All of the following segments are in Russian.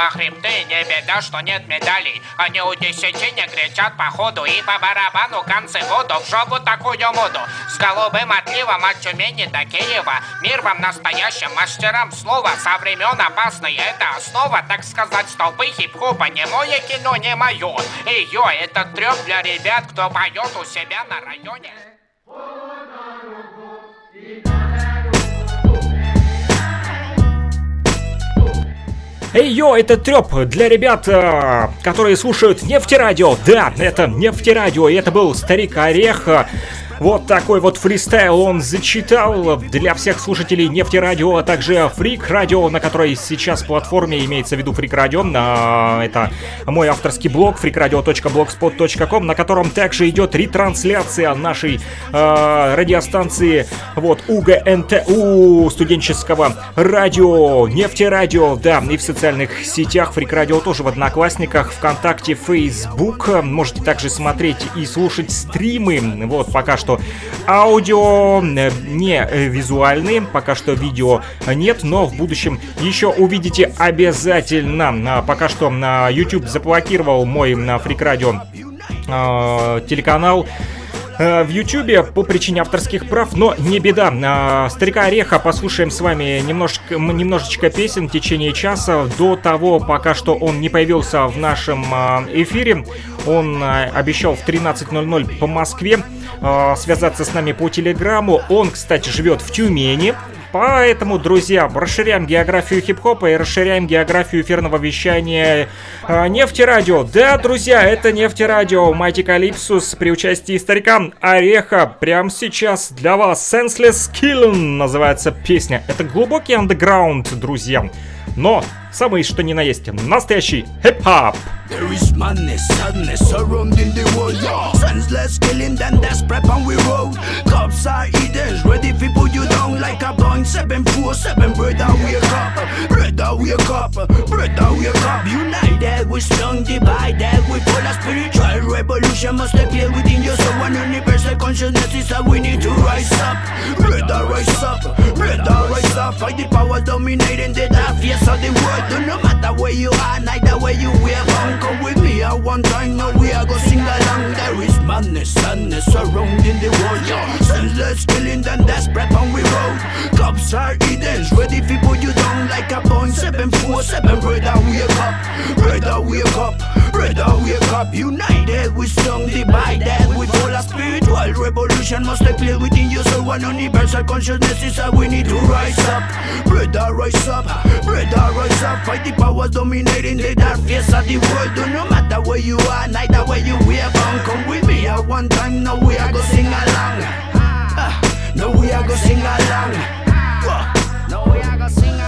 Ела хребты, не беда, что нет медалей. Они у десятине кричат по ходу и по барабану концы года в жопу такую моду. С голубым отливом от Тюмени до Киева. Мир вам настоящим мастерам слова. Со времен опасной это основа, так сказать, столпы хип-хопа. Не мое кино, не мое. Ё, это трёп для ребят, кто поет у себя на районе. Эй, йо, это треп для ребят, э, которые слушают нефтерадио. Да, это нефтерадио, и это был Старик Орех. Вот такой вот фристайл он зачитал для всех слушателей Нефти Радио, а также Фрик Радио, на которой сейчас платформе имеется в виду Фрик Радио. Это мой авторский блог freakradio.blogspot.com, на котором также идет ретрансляция нашей э, радиостанции вот УГНТУ студенческого радио, Нефти Радио, да, и в социальных сетях Фрик Радио тоже в Одноклассниках, ВКонтакте, Facebook. Можете также смотреть и слушать стримы. Вот пока что что аудио э, не визуальные, пока что видео нет, но в будущем еще увидите обязательно. А пока что на YouTube заблокировал мой на Фрик Радио э, телеканал э, в Ютубе по причине авторских прав, но не беда. Старика Ореха послушаем с вами немножечко, немножечко песен в течение часа до того, пока что он не появился в нашем эфире. Он обещал в 13.00 по Москве э, связаться с нами по телеграмму. Он, кстати, живет в Тюмени. Поэтому, друзья, расширяем географию хип-хопа и расширяем географию эфирного вещания э, Нефтерадио. Да, друзья, это Нефтерадио, Майти Калипсус при участии старика Ореха. Прямо сейчас для вас Senseless Killing называется песня. Это глубокий андеграунд, друзья. Но самый что ни на есть настоящий хип-хоп. There is madness, sadness surrounding the world. Yeah. Senseless killing, then desperate on we road. Cops are eaters, ready to put you down like a point seven four seven. Brother, wake up, brother, wake up, brother, wake up. United, we strong, divided, we full of spiritual revolution. Must play within your soul. One universal consciousness is that we need to rise up. Brother, rise up, brother, rise up. Fight the power dominating the dark face of the world. Don't no matter where you are, neither where you are come with me at one time, now we are gonna sing along. There is madness, sadness surrounding the world. Yeah. Senseless killing, then desperate on we road. Cops are Edens, ready put you down like a point seven four seven. Brother, wake up, brother, wake up, brother, wake up. United, we strong, divided. We full of spiritual revolution. Must take clear within your soul one universal consciousness is how we need to rise up. Brother, rise up, brother, rise up. Fight the powers dominating the face of the world do no matter where you are, neither where you are born. Come with me at one time, now we are go sing along. Uh, now we are go sing along. Uh, now we are go sing along,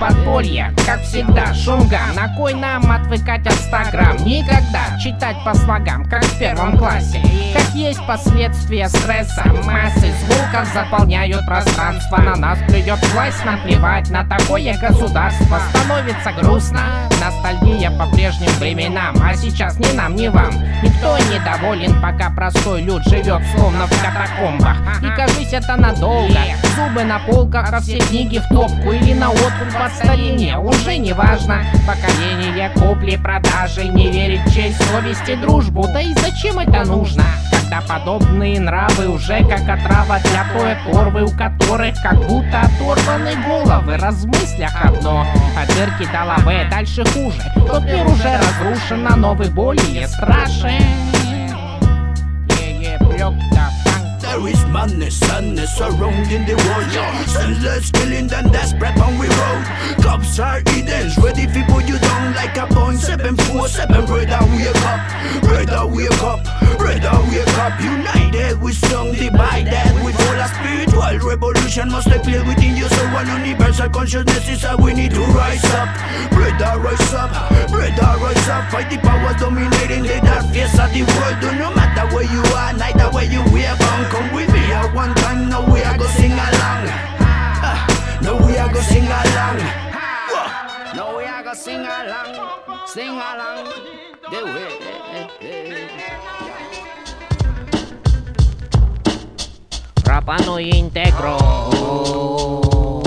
Подполье. Как всегда, шумга На кой нам отвыкать от 100 грамм? Никогда. Читать по слогам, как в первом классе. Как есть последствия стресса. Массы звуков заполняют пространство. На нас плюет власть, наплевать на такое государство. Становится грустно, ностальгия по прежним временам. А сейчас ни нам, ни вам. Никто не доволен, пока простой люд живет Словно в катакомбах. И кажись это надолго. Зубы на полках, а все книги в топку Или на откуп по старине уже не важно. Поколение купли-продажи Не верит в честь, совести, дружбу. Да и зачем это нужно? Когда подобные нравы уже как отрава для поэт орвы У которых как будто оторваны головы. Размыслях одно, а дырки до лавы Дальше хуже, тот мир уже разрушен, а новый более страшен. Yeah, yeah, There is madness, sadness surrounding the world. Yeah. Senseless killing, then desperate on we road. Cops are Edens, ready to put you down like a point seven four seven. Brother, wake up, brother, wake up, brother, wake up. United, we strong, divided. We full of spiritual revolution. Must take clear within you, so one universal consciousness is how we need to rise up. Brother, rise up, brother, rise up. Fight the powers dominating the dark face of the world. No matter where you are, neither where you are, come along with me at one time. Now we are go sing along. Uh, now we are go sing along. Uh, now we are go sing along. Sing along. The way. Rapano íntegro. Uh, oh.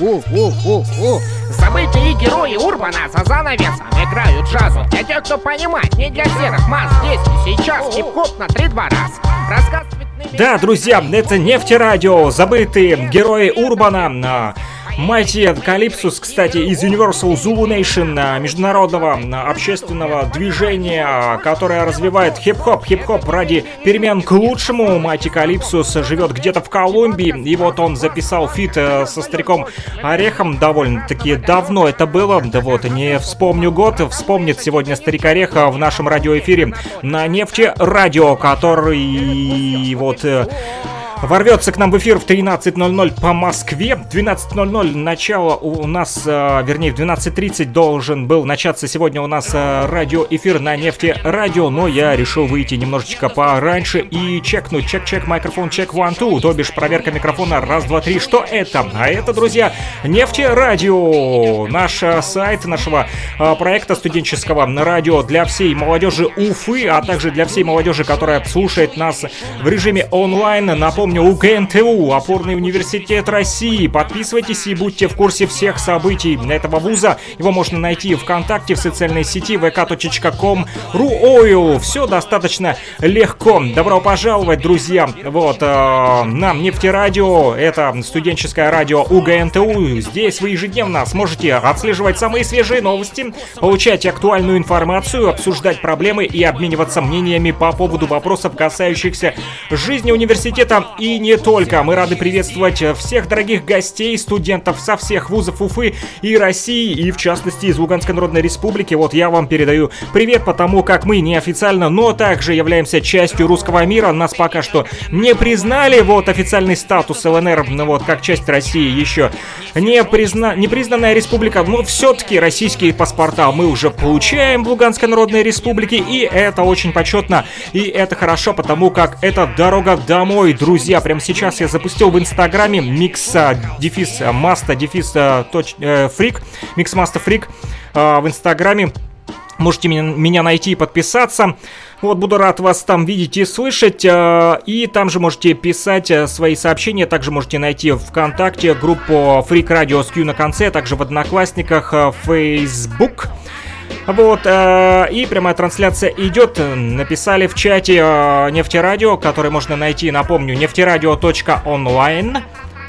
uh, oh, uh, oh, uh. События и герои Урбана за занавесом играют джазу. Для тех, кто понимает, не для серых масс. Здесь и сейчас хип-хоп на три-два раз. Рассказ да, друзья, это нефтерадио, забытые герои Урбана. Майти Калипсус, кстати, из Universal Zulu Nation, международного общественного движения, которое развивает хип-хоп. Хип-хоп ради перемен к лучшему. Майти Калипсус живет где-то в Колумбии, и вот он записал фит э, со стариком Орехом довольно-таки давно это было. Да вот, не вспомню год, вспомнит сегодня старик Ореха в нашем радиоэфире на нефти радио, который вот э, ворвется к нам в эфир в 13.00 по Москве. 12.00 начало у нас, э, вернее, в 12.30 должен был начаться сегодня у нас э, радиоэфир на нефти радио, но я решил выйти немножечко пораньше и чекнуть. Чек-чек, микрофон, чек, one, two, то бишь проверка микрофона, раз, два, три. Что это? А это, друзья, нефти радио, наш э, сайт нашего проекта студенческого на радио для всей молодежи Уфы, а также для всей молодежи, которая слушает нас в режиме онлайн. Напомню, Напомню, УГНТУ, опорный университет России. Подписывайтесь и будьте в курсе всех событий этого вуза. Его можно найти ВКонтакте, в социальной сети vk.com ruoil. Все достаточно легко. Добро пожаловать, друзья. Вот, э, нам нефтерадио, это студенческое радио УГНТУ. Здесь вы ежедневно сможете отслеживать самые свежие новости, получать актуальную информацию, обсуждать проблемы и обмениваться мнениями по поводу вопросов, касающихся жизни университета и не только. Мы рады приветствовать всех дорогих гостей, студентов со всех вузов Уфы и России, и в частности из Луганской Народной Республики. Вот я вам передаю привет, потому как мы неофициально, но также являемся частью русского мира. Нас пока что не признали, вот официальный статус ЛНР, ну вот как часть России еще не, призна... не признанная республика, но все-таки российские паспорта мы уже получаем в Луганской Народной Республике, и это очень почетно, и это хорошо, потому как это дорога домой, друзья друзья, прямо сейчас я запустил в инстаграме микса дефис маста дефис точ, э, фрик, микс маста фрик э, в инстаграме. Можете меня, найти и подписаться. Вот, буду рад вас там видеть и слышать. И там же можете писать э, свои сообщения. Также можете найти ВКонтакте группу Freak Radio с Q на конце. А также в Одноклассниках, э, Facebook. Вот, э, и прямая трансляция идет. Написали в чате э, Нефтерадио, который можно найти, напомню, нефтерадио.онлайн.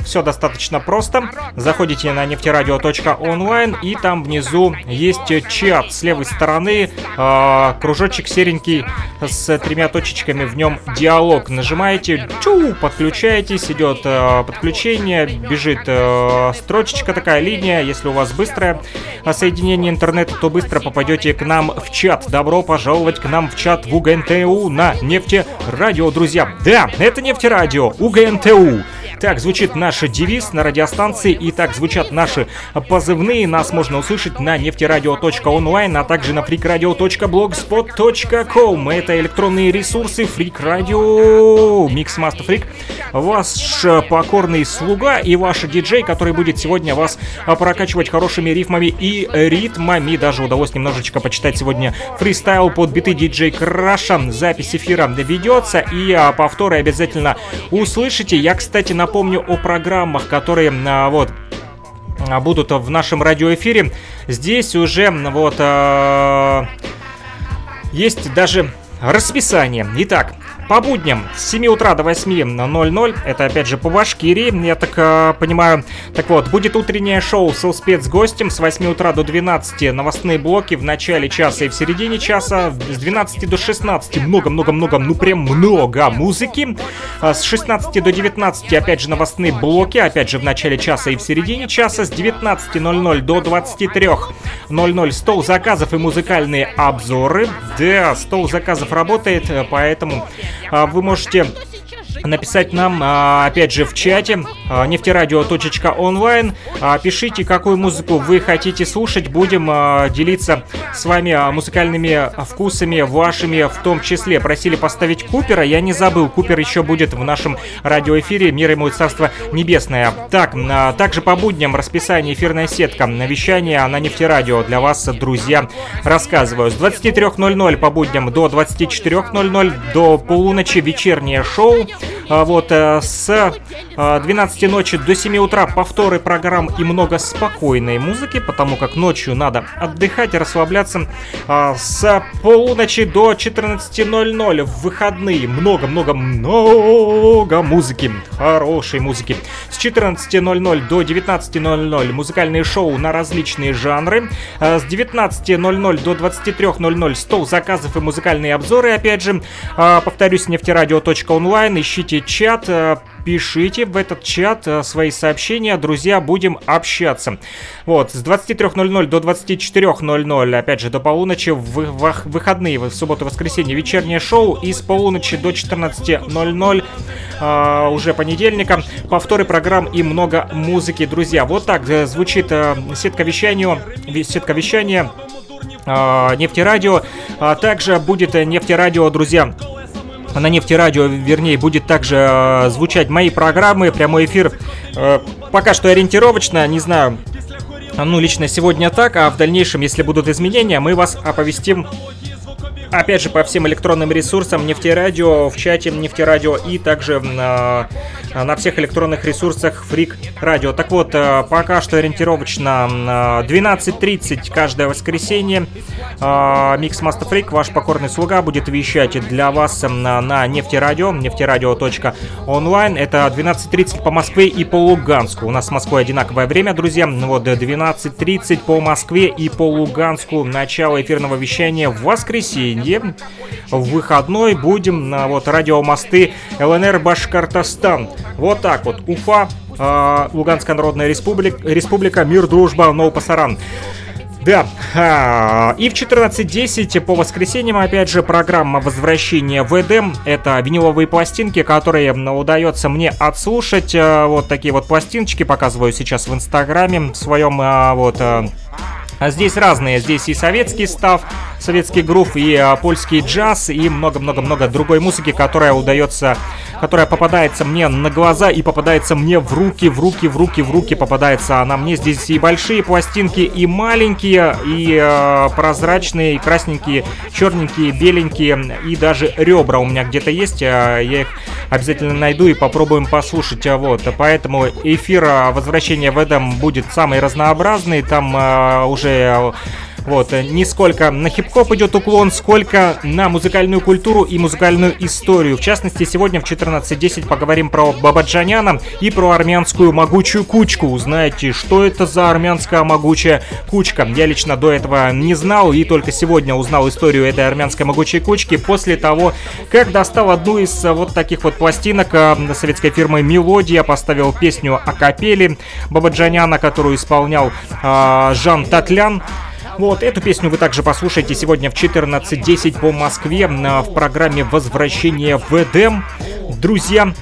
Все достаточно просто. Заходите на нефтерадио.онлайн и там внизу есть чат. С левой стороны э, кружочек серенький с тремя точечками, в нем диалог. Нажимаете, чу, подключаетесь, идет э, подключение, бежит э, строчечка такая, линия. Если у вас быстрое соединение интернета, то быстро попадете к нам в чат. Добро пожаловать к нам в чат в УГНТУ на нефтерадио, друзья. Да, это нефтерадио, УГНТУ. Так звучит наш девиз на радиостанции и так звучат наши позывные. Нас можно услышать на нефтерадио.онлайн, а также на freakradio.blogspot.com. Это электронные ресурсы Freak Radio, Mix Master Freak, ваш покорный слуга и ваш диджей, который будет сегодня вас прокачивать хорошими рифмами и ритмами. Даже удалось немножечко почитать сегодня фристайл под биты диджей Краша. Запись эфира ведется и а, повторы обязательно услышите. Я, кстати, на напомню о программах, которые а, вот а, будут в нашем радиоэфире. Здесь уже вот э, есть даже расписание. Итак, по будням с 7 утра до 8.00, это опять же по Башкирии, я так э, понимаю. Так вот, будет утреннее шоу со спецгостем с 8 утра до 12, новостные блоки в начале часа и в середине часа, с 12 до 16, много-много-много, ну прям много музыки. А с 16 до 19, опять же, новостные блоки, опять же, в начале часа и в середине часа, с 19.00 до 23.00 стол заказов и музыкальные обзоры. Да, стол заказов работает, поэтому а, вы можете написать нам, а, опять же, в чате а, нефтерадио.онлайн. Пишите, какую музыку вы хотите слушать. Будем делиться с вами музыкальными вкусами вашими в том числе. Просили поставить Купера, я не забыл. Купер еще будет в нашем радиоэфире. Мир ему и царство небесное. Так, также по будням расписание эфирная сетка. Навещание на нефтерадио для вас, друзья, рассказываю. С 23.00 по будням до 24.00 до полуночи вечернее шоу. Вот с 12 ночи до 7 утра повторы программ и много спокойной музыки, потому как ночью надо отдыхать и расслабляться. С полуночи до 14.00 в выходные много-много-много музыки, хорошей музыки. С 14.00 до 19.00 музыкальные шоу на различные жанры. С 19.00 до 23.00 стол заказов и музыкальные обзоры, опять же. Повторюсь, нефтерадио.онлайн, ищите чат, пишите в этот чат э, свои сообщения, друзья, будем общаться. Вот, с 23.00 до 24.00, опять же, до полуночи, в, в выходные, в субботу воскресенье, вечернее шоу, и с полуночи до 14.00, э, уже понедельника, повторы программ и много музыки, друзья. Вот так э, звучит э, сетка вещания, сетка вещания э, нефтерадио. А также будет нефтерадио, друзья, на нефтерадио, вернее, будет также э, звучать мои программы, прямой эфир. Э, пока что ориентировочно, не знаю, ну, лично сегодня так, а в дальнейшем, если будут изменения, мы вас оповестим опять же, по всем электронным ресурсам нефтерадио, в чате нефтерадио и также на, на всех электронных ресурсах Фрик Радио. Так вот, э, пока что ориентировочно 12.30 каждое воскресенье. Микс Master Freak, ваш покорный слуга, будет вещать для вас на, на нефтерадио, нефтерадио.онлайн. Это 12.30 по Москве и по Луганску. У нас с Москвой одинаковое время, друзья. Вот 12.30 по Москве и по Луганску. Начало эфирного вещания в воскресенье воскресенье. В выходной будем на вот радиомосты ЛНР Башкортостан. Вот так вот. Уфа, э, Луганская Народная Республика, Республика, Мир, Дружба, Новопасаран. Да, а, и в 14.10 по воскресеньям, опять же, программа «Возвращение в Эдем». Это виниловые пластинки, которые удается мне отслушать. А, вот такие вот пластиночки показываю сейчас в Инстаграме в своем. Вот а здесь разные, здесь и советский став, советский грув, и а, польский джаз, и много-много-много другой музыки, которая удается, которая попадается мне на глаза и попадается мне в руки, в руки, в руки, в руки попадается она мне. Здесь и большие пластинки, и маленькие, и э, прозрачные, и красненькие, черненькие, беленькие, и даже ребра у меня где-то есть. Э, я их обязательно найду и попробуем послушать. Вот, поэтому эфир возвращения в Эдем будет самый разнообразный. Там э, уже уже вот, не сколько на хип-хоп идет уклон, сколько на музыкальную культуру и музыкальную историю. В частности, сегодня в 14.10 поговорим про Бабаджаняна и про армянскую могучую кучку. Узнаете, что это за армянская могучая кучка. Я лично до этого не знал и только сегодня узнал историю этой армянской могучей кучки после того, как достал одну из вот таких вот пластинок э, советской фирмы «Мелодия», поставил песню о капеле Бабаджаняна, которую исполнял э, Жан Татлян. Вот, эту песню вы также послушаете сегодня в 14.10 по Москве в программе «Возвращение в Эдем». Друзья,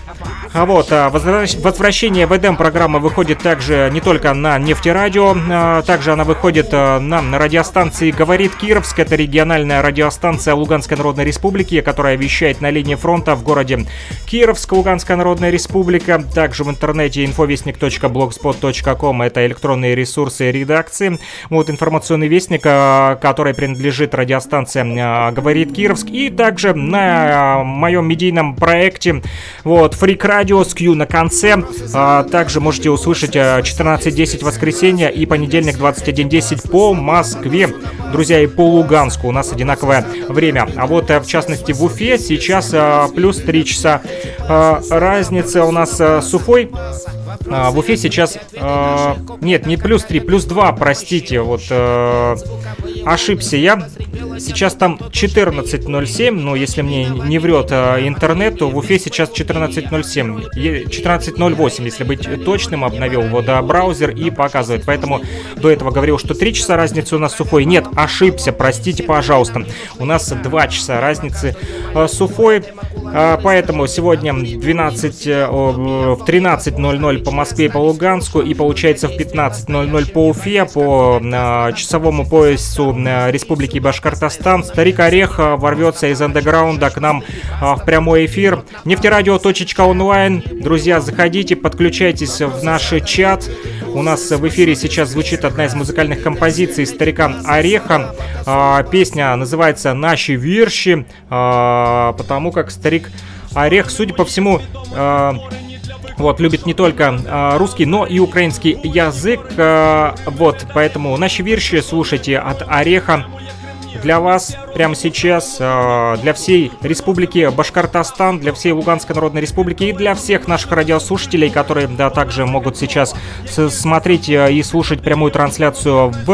а вот, а, возвращение в Эдем программа выходит также не только на нефтерадио, а, также она выходит а, на радиостанции «Говорит Кировск». Это региональная радиостанция Луганской Народной Республики, которая вещает на линии фронта в городе Кировск, Луганская Народная Республика. Также в интернете infovестник.blogspot.com это электронные ресурсы редакции. Вот информационный вестник, который принадлежит радиостанции «Говорит Кировск». И также на моем медийном проекте вот, Freak радио с Q на конце. А, также можете услышать 14.10 а, воскресенье и понедельник 21.10 по Москве. Друзья, и по Луганску у нас одинаковое время. А вот, э, в частности, в Уфе сейчас а, плюс 3 часа. Разница у нас с Уфой в Уфе сейчас... Э, нет, не плюс 3, плюс 2, простите. Вот э, ошибся я. Сейчас там 14.07, но если мне не врет э, интернет, то в Уфе сейчас 14.07. 14.08, если быть точным, обновил водобраузер и показывает. Поэтому до этого говорил, что 3 часа разницы у нас с Уфой. Нет, ошибся, простите, пожалуйста. У нас 2 часа разницы э, с Уфой. Э, поэтому сегодня 12, э, в 13.00 по Москве и по Луганску и получается в 15.00 по Уфе, по э, часовому поясу э, Республики Башкортостан. Старик Орех ворвется из андеграунда к нам в прямой эфир. Нефтерадио.онлайн. Друзья, заходите, подключайтесь в наш чат. У нас в эфире сейчас звучит одна из музыкальных композиций старика Ореха. Э, песня называется «Наши вирши», потому как старик Орех, судя по всему, э, вот, любит не только русский, но и украинский язык. Вот, поэтому наши вирши слушайте от Ореха для вас прямо сейчас, э, для всей Республики Башкортостан, для всей Луганской Народной Республики и для всех наших радиослушателей, которые да, также могут сейчас смотреть э, и слушать прямую трансляцию в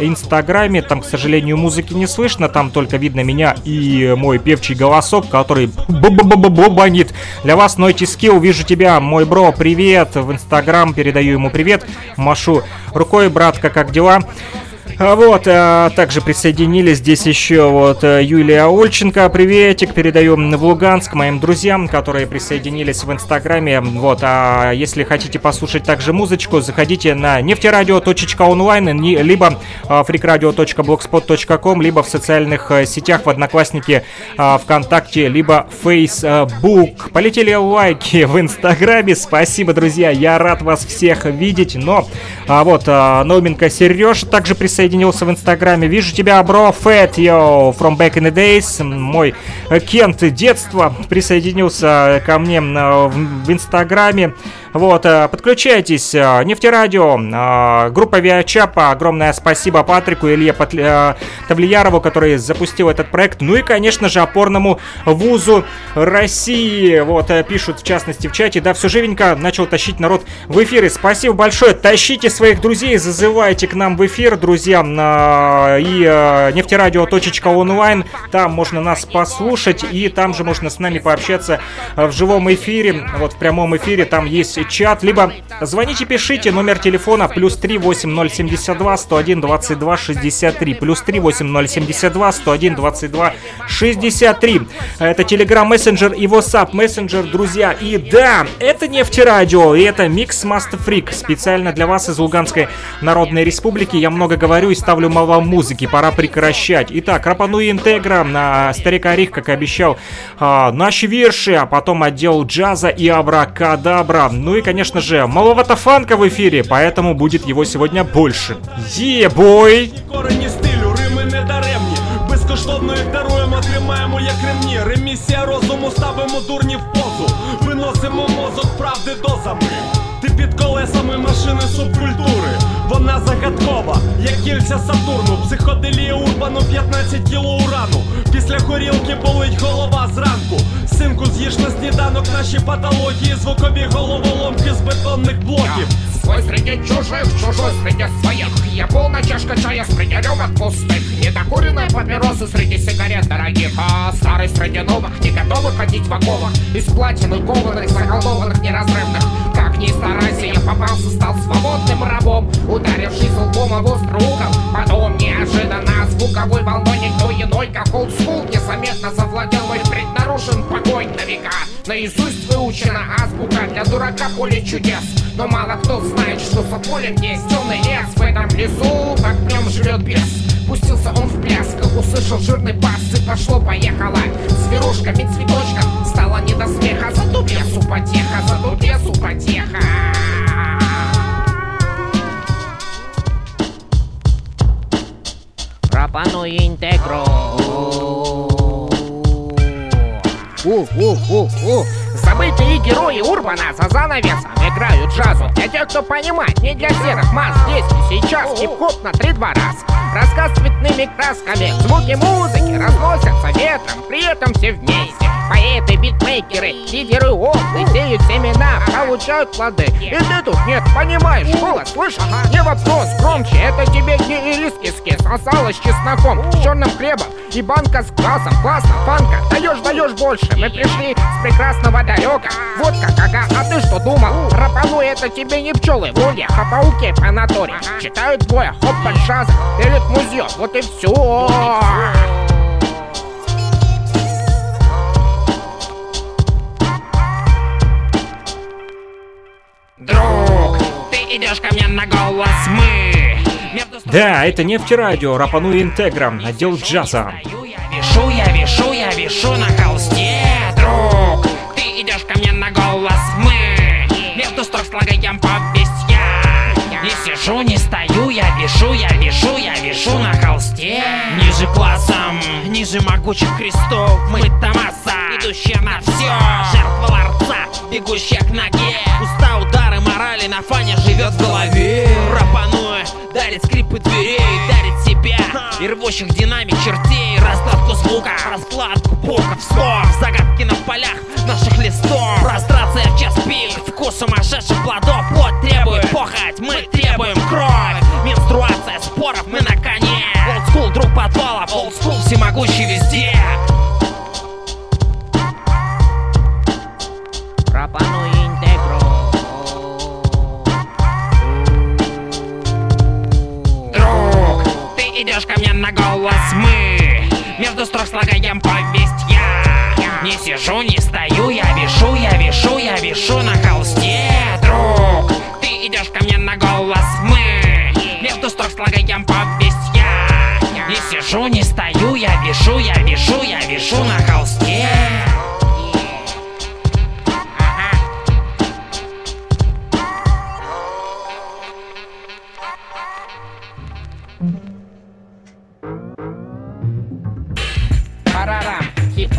Инстаграме. Там, к сожалению, музыки не слышно, там только видно меня и мой певчий голосок, который бубанит. Для вас Нойти Скилл, вижу тебя, мой бро, привет, в Инстаграм передаю ему привет, машу рукой, братка, как дела? А вот, а, также присоединились здесь еще вот э, Юлия Ольченко, приветик, передаем в Луганск моим друзьям, которые присоединились в Инстаграме. Вот, а если хотите послушать также музычку, заходите на нефтерадио.онлайн, либо freakradio.blogspot.com, либо в социальных э, сетях в Одноклассники, ВКонтакте, либо Facebook. Полетели лайки в Инстаграме, спасибо, друзья, я рад вас всех видеть, но а вот Новенько Сереж также присоединился присоединился в Инстаграме. Вижу тебя, бро, Fat, yo, from back in the days. Мой Кент детства присоединился ко мне в Инстаграме. Вот, э, подключайтесь, э, Нефтерадио, э, группа Виачапа, огромное спасибо Патрику Илье Тавлиярову, который запустил этот проект, ну и, конечно же, опорному вузу России, вот, пишут, в частности, в чате, да, все живенько начал тащить народ в эфиры, спасибо большое, тащите своих друзей, зазывайте к нам в эфир, друзья, и нефтерадио.онлайн, там можно нас послушать, и там же можно с нами пообщаться в живом эфире, вот, в прямом эфире, там есть чат, либо звоните, пишите, номер телефона плюс 3 8072 101 22 63, плюс 3 8072 101 22 63. Это Telegram Messenger и WhatsApp Messenger, друзья. И да, это нефтерадио, и это Mix Master Freak, специально для вас из Луганской Народной Республики. Я много говорю и ставлю мало музыки, пора прекращать. Итак, Рапану Интегра, на Старик Орих, как и обещал, а, наши верши, а потом отдел джаза и абракадабра. Ну ну и, конечно же, маловато фанка в эфире, поэтому будет его сегодня больше. Ебой! Безкоштовно їх даруємо, тримаємо як ремні. Ремісія розуму ставимо дурні в позу. Виносимо мозок правди дозами. Ти під колесами машини субкультури. Вона загадкова, як кільця Сатурну. Психоделія урбану 15 кіло урану. Після горілки болить голова зранку. Синку, з'їж на сніданок наші патології, звукові головоломки з бетонних блоків. Свой среди чужих, чужой среди своих Я полная чашка чая с рюмок пустых Недокуренные папиросы среди сигарет дорогих А старый среди новых, не готовы ходить в оковах Из платины кованых, заколдованных, неразрывных Ни старайся, я попался, стал свободным рабом Ударившись лбом об острый угол. Потом неожиданно звуковой волной Никто иной, как олдскул, незаметно завладел мой преднаружен покой на века. Наизусть выучена азбука для дурака поле чудес. Но мало кто знает, что за полем есть темный лес. В этом лесу, в нем живет бес. Пустился он в пляс, как услышал жирный бас И пошло-поехало. Зверушками цветочком Стало не до смеха Зато бесу потеха, зато бесу потеха. Пропану интегро. У-у-у-у События и герои Урбана за занавесом играют джазу. Для тех, кто понимает, не для серых масс Здесь и сейчас хип-хоп на три-два раз. Рассказ цветными красками, звуки музыки разносятся ветром При этом все вместе Поэты, битмейкеры, лидеры опыты Сеют семена, получают плоды. И ты тут нет, понимаешь, голос слышишь? Не вопрос, громче, это тебе не ириски с Сосало с чесноком, с черным хлебом И банка с квасом, классно, фанка Даешь, даешь больше, мы пришли с прекрасного далека Вот как, ага, а ты что думал? Рапану это тебе не пчелы, вроде, а пауки по натуре Читают двое, хоп, шаза, перед музеем, вот и все идешь ко мне на голос, мы Да, это нефтерадио, Рапану Интегра, отдел джаза. Я вишу, я вишу, я вишу на холсте, друг. Ты идешь ко мне на голос, мы Между строк слагаем повесть я Не сижу не стою, я вешу, я вешу, я вешу на холсте. Ниже классом, ниже могучих крестов Мы Томаса, идущие на все Жертва ларца, бегущая к ноге Уста, удары, морали на фоне живет в голове. Рапануя, дарит скрипы дверей, дарит себя. И рвущих динамик чертей Раскладку звука, раскладку боков, слов Загадки на полях наших листов. Прострация в час пик, вкус сумасшедших плодов. Плоть требует похоть, мы требуем кровь. Менструация споров, мы на коне. Олдскул, друг подвалов, олдскул всемогущий везде идешь ко мне на голос Мы между строк слагаем повесть Я не сижу, не стою Я вешу, я вешу, я вешу на холсте Друг, ты идешь ко мне на голос Мы между строк слагаем повесть Я не сижу, не стою Я вешу, я вешу, я вешу на холсте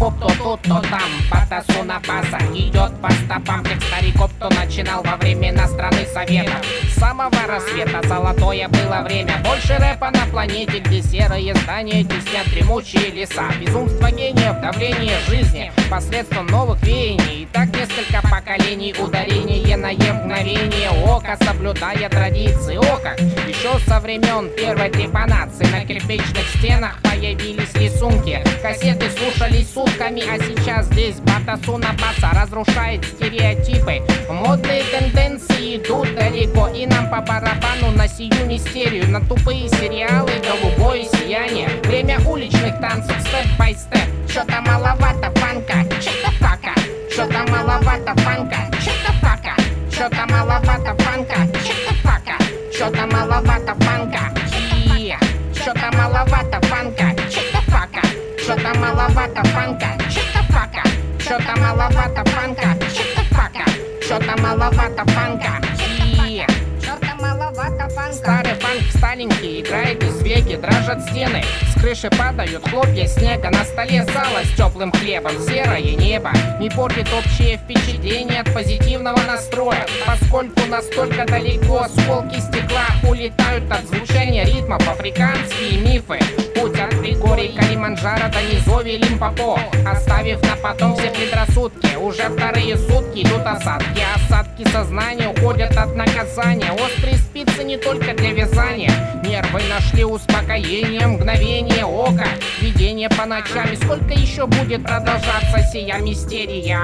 хип-хоп то тут, то там Батасу на басах идет по стопам Тех стариков, кто начинал во времена страны Советов С самого рассвета золотое было время. Больше рэпа на планете, где серые здания Теснят дремучие леса. Безумство гениев, давление жизни Посредством новых веяний. И так несколько поколений Ударение на е мгновение ока Соблюдая традиции. Ока Еще со времен первой трепанации На кирпичных стенах появились рисунки. Кассеты слушались сутками, а сейчас здесь Батасу на баса разрушает стереотипы. Модные тенденции идут далеко И нам по барабану на сию мистерию На тупые сериалы, голубое сияние. Время уличных танцев, step-by-step Что-то маловато фанка, что-то фака. Что-то маловато фанка, что-то фака. Что-то маловато фанка, что-то фака. Что-то маловато фанка Что-то маловато фанка, что-то фака. Что-то маловато фанка, фака Что-то маловато фанка, что-то фака. Что-то маловато фанка? Что-то маловато фанка? Старый фанк старенький играет из веки Дрожат стены, крыши падают хлопья снега. На столе сало с теплым хлебом, серое небо. Не портит общее впечатление от позитивного настроя. Поскольку настолько далеко осколки стекла Улетают от звучания ритмов африканские мифы. Путь от Григорий Калиманджаро до Низови Лимпопо Оставив на потом все предрассудки. Уже вторые сутки идут осадки. Осадки сознания уходят от наказания. Острые спицы не только для вязания. Нервы нашли успокоение, мгновение ока Видение по ночам. И сколько еще будет продолжаться сия мистерия?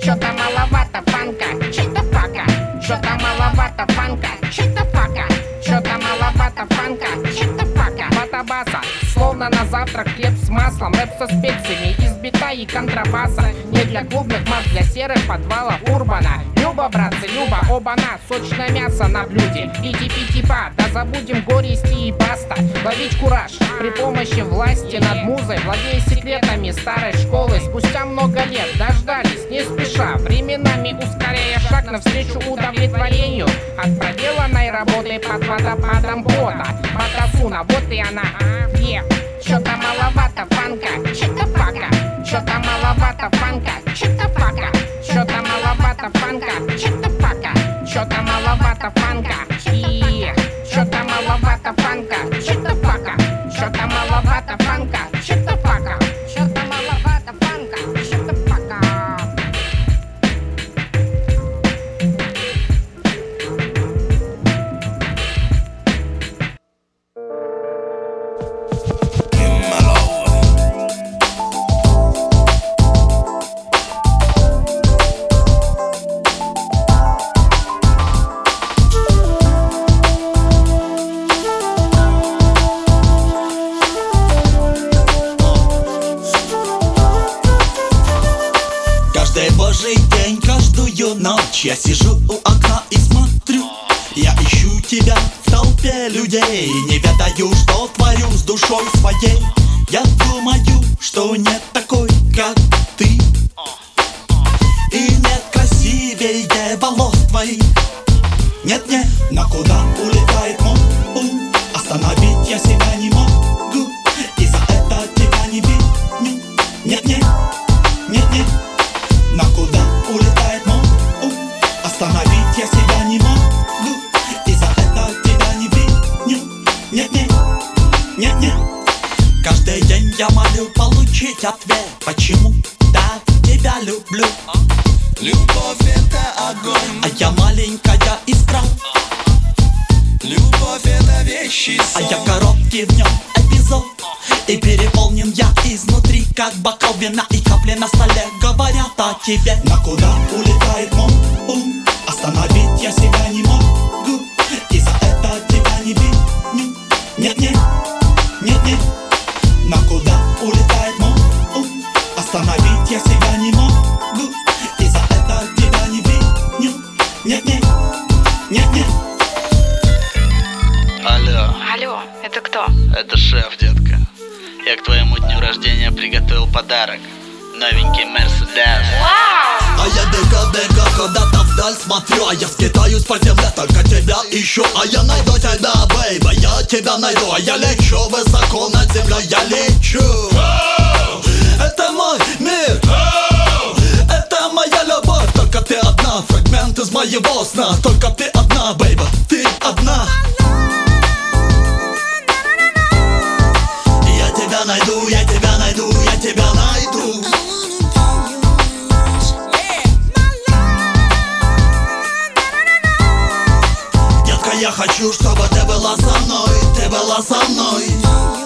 Что-то маловато фанка, что-то фака. Что-то маловато фанка, что-то фака. Что-то маловато фанка, что-то фака. Батабаса, завтрак хлеб с маслом Рэп со специями из бита и контрабаса. Не для клубных масс, для серых подвалов урбана. Люба, братцы, Люба, оба-на Сочное мясо на блюде. Иди типа, да забудем горести и баста Ловить кураж при помощи власти над музой Владея секретами старой школы. Спустя много лет дождались не спеша Временами ускоряя шаг навстречу удовлетворению. От проделанной работы под водопадом пота Батасуна, вот и она, е Что-то маловато фанка, что-то фака. Что-то маловато фанка, что-то фака. Что-то маловато фанка, что-то фака. Что-то маловато фанка Что-то маловато фанка, что-то фака. Что-то маловато фанка, что-то Я сижу у окна и смотрю. Я ищу тебя в толпе людей. Не ведаю, что творю с душой своей. Я думаю, что нет вина и капли на столе Говорят о тебе Но куда улететь? мафия Я скитаюсь по земле, только тебя ищу. А я найду тебя, бейба, я тебя найду. А я лечу высоко над землей, я лечу. Это мой мир. Это моя любовь. Только ты одна, фрагмент из моего сна. Только ты одна, бейба, ты одна. Я тебя найду, я тебя хочу, чтобы ты была со мной, ты была со мной.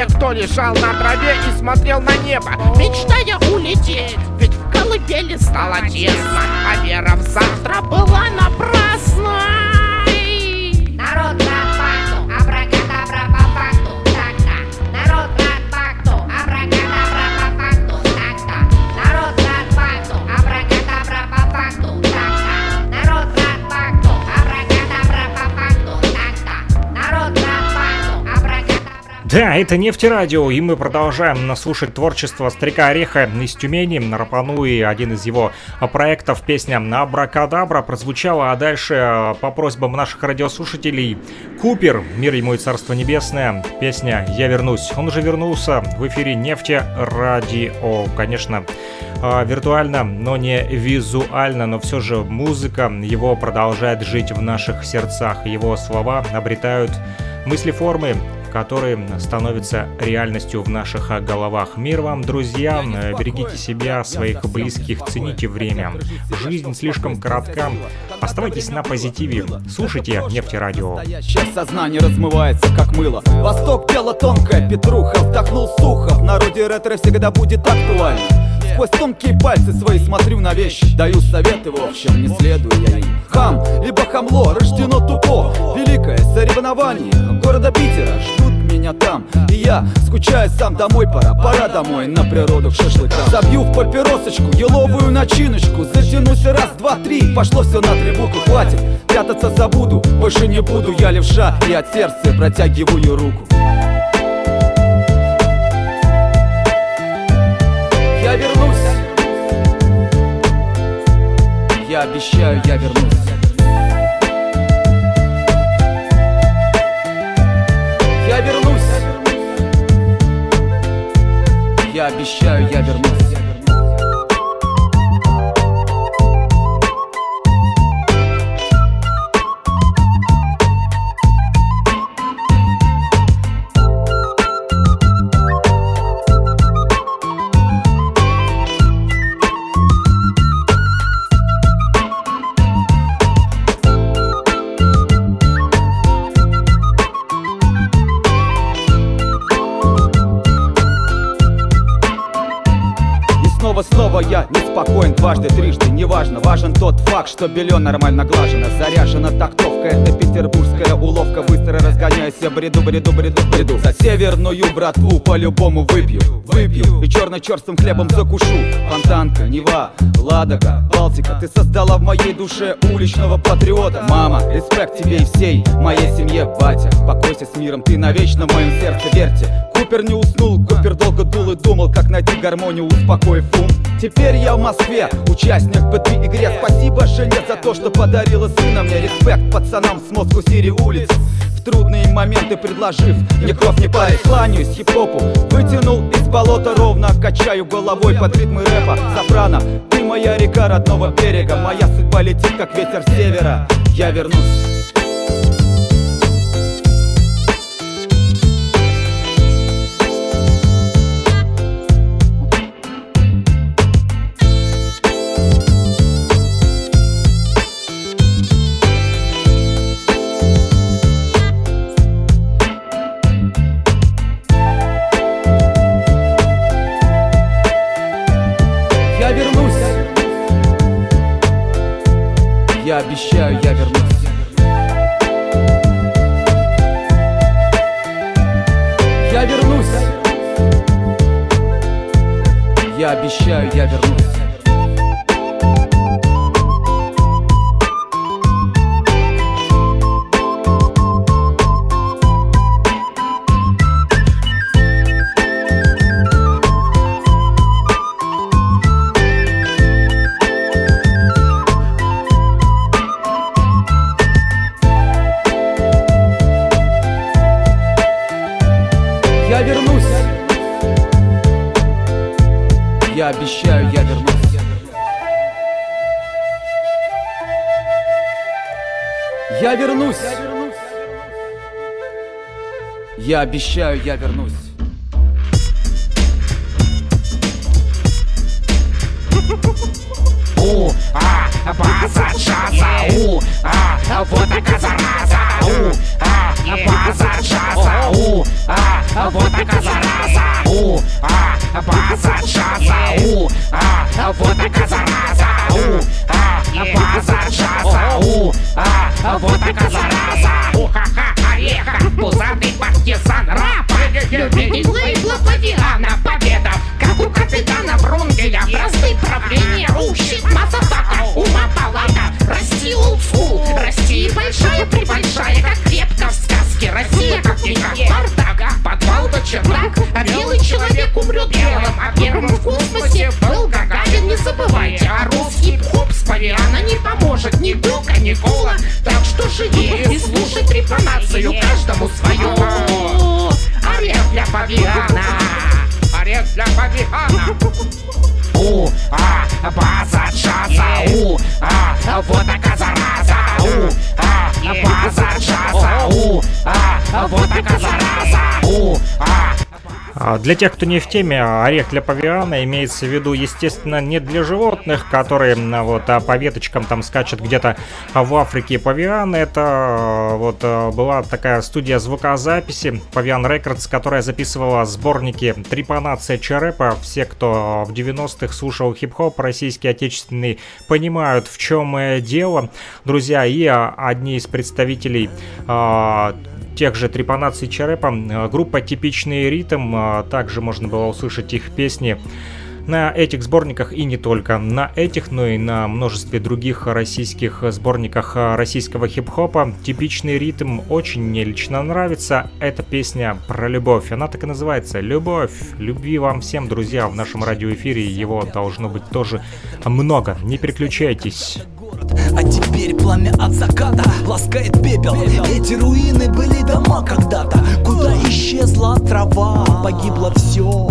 Правы те, кто лежал на траве и смотрел на небо. Мечтая улететь, ведь в колыбели стало тесно. А вера в завтра была напрасной Да, это нефтерадио, и мы продолжаем слушать творчество Старика Ореха из Тюмени. Рапану и один из его проектов, песня «Абракадабра» прозвучала, а дальше э, по просьбам наших радиослушателей Купер, мир ему и царство небесное, песня «Я вернусь». Он уже вернулся в эфире нефтерадио, конечно, э, виртуально, но не визуально, но все же музыка его продолжает жить в наших сердцах. Его слова обретают мыслеформы, которые становятся реальностью в наших головах. Мир вам, друзья, э, берегите себя, своих близких, цените время. Жизнь слишком коротка. Оставайтесь на позитиве. Слушайте Нефтерадио. Настоящее сознание размывается, как мыло Восток дело тонкое, Петруха вдохнул сухо В народе ретро всегда будет актуально Сквозь тонкие пальцы свои смотрю на вещи. Даю советы, в общем, не следую я им. Хам, либо хамло, рождено тупо. Великое соревнование города Питера. Ждут меня там, и я скучаю сам Домой. Пора, пора домой, на природу к шашлыкам. Забью в папиросочку, еловую начиночку. Затянусь раз, два, три, пошло все на буквы Хватит, прятаться забуду, больше не буду. Я левша, и от сердца протягиваю руку Я обещаю, я вернусь. Я вернусь. Я обещаю, я вернусь снова, снова я неспокоен дважды, трижды Неважно, важен тот факт, что белье нормально глажено. Заряжена тактовка, это петербургская уловка. Быстро разгоняюсь, я бреду, бреду, бреду, бреду. За северную братву по-любому выпью, выпью. И черно-черстым хлебом закушу. Фонтанка, Нева, Ладога, Балтика. Ты создала в моей душе уличного патриота. Мама, респект тебе и всей моей семье, батя. Покойся с миром, ты навечно в моем сердце, верьте Купер не уснул, Купер долго дул и думал, как найти гармонию, успокоив ум Теперь я в Москве, участник в этой игре. Спасибо жене за то, что подарила сына мне. Респект пацанам с Москву Сири улиц. В трудные моменты предложив Мне кровь не парит, кланяюсь хип-хопу Вытянул из болота ровно Качаю головой под ритмы рэпа Сопрано, ты моя река родного берега Моя судьба летит, как ветер севера. Я вернусь обещаю, я вернусь. Я вернусь. Я обещаю, я вернусь Обещаю, я вернусь. У, а, база джаза, у, а, вот такая зараза, у, а, база джаза, у, а, вот такая зараза, у, а, база джаза, у, а, вот такая зараза, у, а, база джаза, у, а, вот такая зараза, у-ха-ха, лейбла павиана, победа, как у капитана Врунгеля, бразды правления рушит Мазафака, ума палата, расти олдскул, расти большая прибольшая, как крепко в сказке, Россия как книга Спартака, подвал до чердак, а белый человек умрет белым, а первым в космосе был Гагарин, не забывайте, а русский хоп с павиана не поможет ни белка, ни кола, так что живи и слушай трепанацию, каждому свою. Орех для павиана. Орех для павиана. У, а, база джаза, у, а, вот такая зараза, у, а, база джаза, у, а, вот такая зараза, у, а, А Для тех, кто не в теме, орех для павиана имеется в виду, естественно, не для животных, которые вот а по веточкам там скачут где-то в Африке. Павиан это э, вот была такая студия звукозаписи Павиан Рекордс, которая записывала сборники Трипанация Черепа. Все, кто в 90-х слушал хип-хоп российский, отечественный, понимают, в чем э, дело. Друзья, и а, одни из представителей а, тех же трепанаций Черепа. Э, Группа «Типичный ритм», э, также можно было услышать их песни на этих сборниках и не только на этих, но и на множестве других российских сборниках российского хип-хопа. Типичный ритм очень мне лично нравится. Эта песня про любовь. Она так и называется «Любовь». Любви вам всем, друзья, в нашем радиоэфире его должно быть тоже много. Не переключайтесь. А теперь пламя от заката ласкает пепел. Эти руины были дома когда-то. Куда исчезла трава, погибло все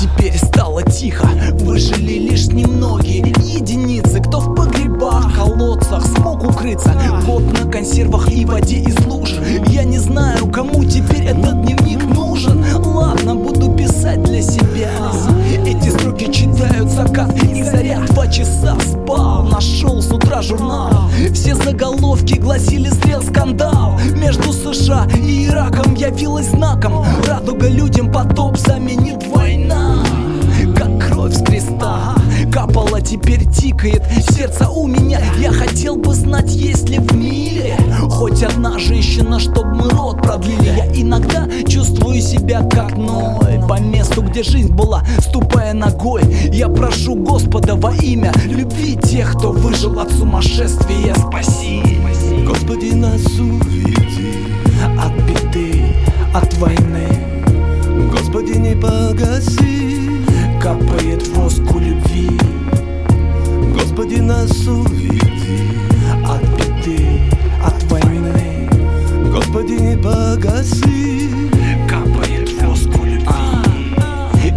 Теперь стало тихо, выжили лишь немногие Единицы, кто в погребах, колодцах смог укрыться. Год на консервах и воде из луж. Я не знаю, кому теперь этот дневник нужен. Ладно, буду писать для себя Эти строки читают закат и заря Два часа спал, нашел с утра журнал. Все заголовки гласили зрел скандал Между США и Ираком явилась знаком. Радуга людям потоп заменит война. Как кровь с креста Капала, теперь тикает сердце у меня. Я хотел бы знать, есть ли в мире Хоть одна женщина, чтоб мы род продлили. Я иногда чувствую себя как Ной По месту, где жизнь была, ступая ногой. Я прошу Господа во имя любви Тех, кто выжил от сумасшествия, спаси. Господи, нас уведи От беды, от войны. Господи, не погаси Капает воску любви. Господи, нас уведи От беды, от войны. Господи, не погаси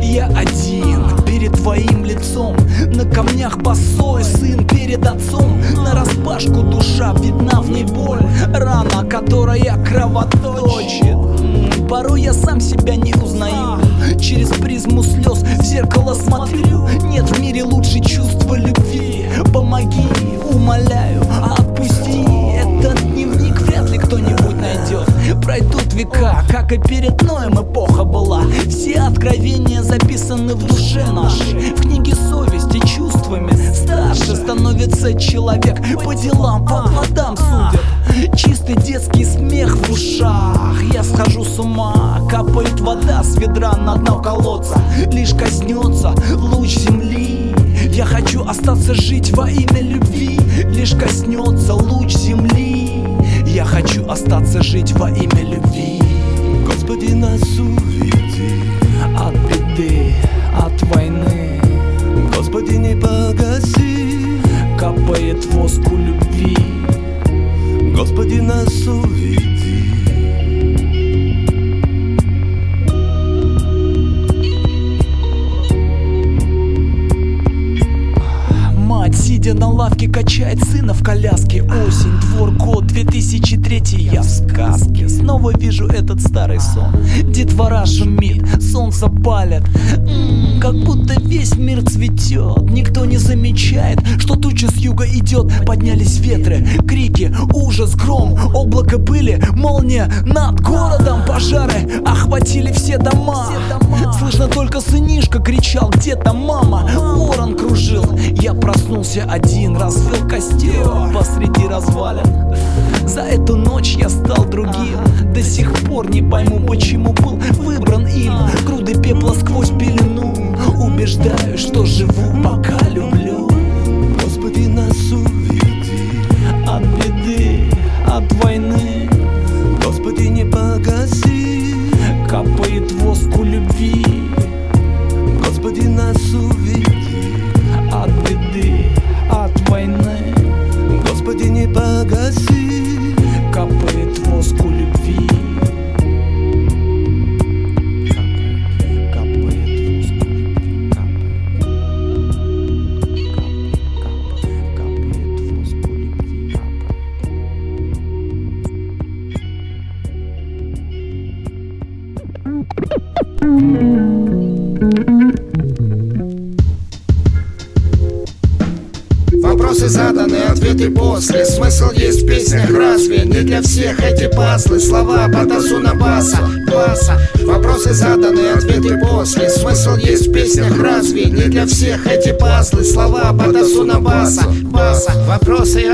Я один перед твоим лицом. На камнях босой сын перед отцом. На распашку душа видна в ней боль. Рана, которая кровоточит. Порой я сам себя не узнаю. Через призму слез в зеркало смотрю. Нет в мире лучше чувства любви. Помоги, умоляю, Пройдут века, как и перед Ноем эпоха была. Все откровения записаны в душе нашей В книге совести чувствами. Старше становится человек По делам, по плодам судят Чистый детский смех в ушах. Я схожу с ума Капает вода с ведра на дно колодца. Лишь коснется луч земли. Я хочу остаться жить во имя любви. Лишь коснется луч земли Я хочу остаться жить во имя любви. Господи, нас уведи От беды, от войны. Господи, не погаси Капает воску любви. Господи, нас уведи Сидя на лавке, качает сына в коляске. Осень, двор, год, 2003 Я в сказке. Снова вижу этот старый сон. Детвора шумит, солнце палит М, Как будто весь мир цветет. Никто не замечает, что туча с юга идет. Поднялись ветры, крики, ужас, гром. Облако были, молния над городом. Пожары охватили все дома Слышно только сынишка кричал где-то мама? Ворон кружил, я проснулся один Развел костер посреди развалин. За эту ночь я стал другим. До сих пор не пойму, почему был выбран им. Груды пепла сквозь пелену. Убеждаю, что живу, пока люблю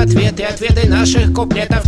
ответы, ответы наших куплетов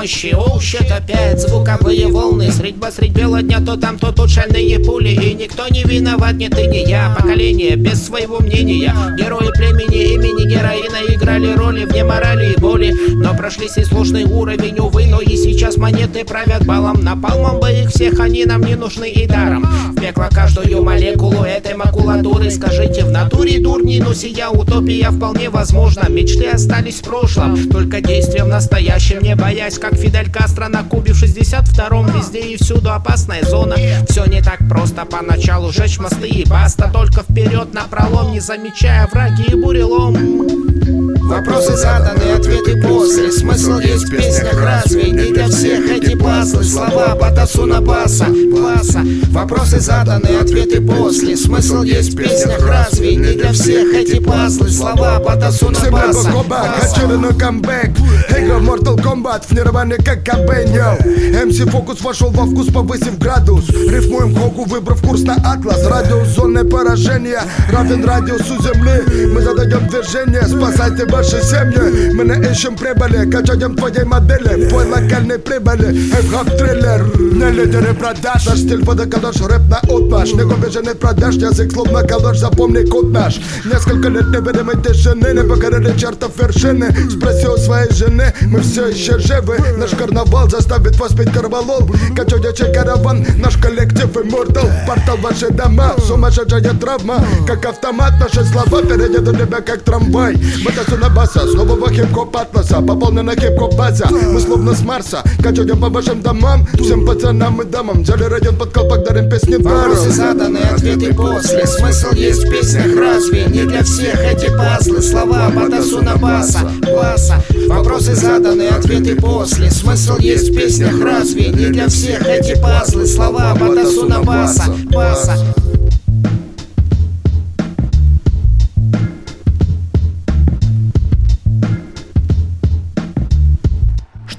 помощи. Ущет опять звуковые волны. Средь средь бела дня То там, то тут шальные пули. И никто не виноват, ни ты, ни я. Поколение без своего мнения. Герои племени имени героина Играли роли вне морали и боли Но прошлись и сложный уровень, увы Но и сейчас монеты правят балом. Напалмом бы их всех, они нам не нужны и даром. В пекло каждую молекулу этой макулатуры. Скажите, в натуре дурни, но сия утопия вполне возможна. Мечты остались в прошлом, только действия в настоящем Не боясь, как Фидель Кастро на Кубе в 62-м Везде и всюду опасная зона. Все не так просто поначалу Жечь мосты и баста. Только вперед на пролом, не замечая враги и бурелом Вопросы заданы, ответы после. Смысл есть в песнях, разве не для всех эти пазлы. Слова Батасуна Баса, Баса Вопросы заданы, ответы после. Смысл есть в песнях, разве не для всех эти пазлы. Слова Батасуна Баса, Баса камбэк. Эго Mortal Kombat в нирване как йоу. MC Фокус вошел во вкус, повысив градус. Рифмуем хогу, выбрав курс на атлас. Радиус зоны поражения равен радиусу земли. Мы задаем движение, спасайте ваши семьи Мы не ищем прибыли, качаем твоей модели Твой локальной прибыли, хип-хоп триллер Не лидеры продаж, наш стиль водокалаш Рэп на отбаш, не губеженный продаж Язык словно калаш, запомни код наш Несколько лет невидимой тишины Не покорили чертов вершины Спроси у своей жены, мы все еще живы. Наш карнавал заставит вас петь карвалол Качающий караван, наш коллектив Immortal Портал ваши дома, сумасшедшая травма. Как автомат, наши слова переедут тебя как трамвай. Батасуна баса, снова во хип-хоп атласа Пополнена хип-хоп база, мы словно с Марса Качаем по вашим домам, всем пацанам и дамам Взяли район под колпак, дарим песни даром Вопросы заданы, ответы после. Смысл есть в песнях, разве не для всех эти пазлы? Слова Батасуна Баса, Баса. Вопросы заданы, ответы после. Смысл есть в песнях, разве не для всех эти пазлы? Слова Батасуна Баса, Баса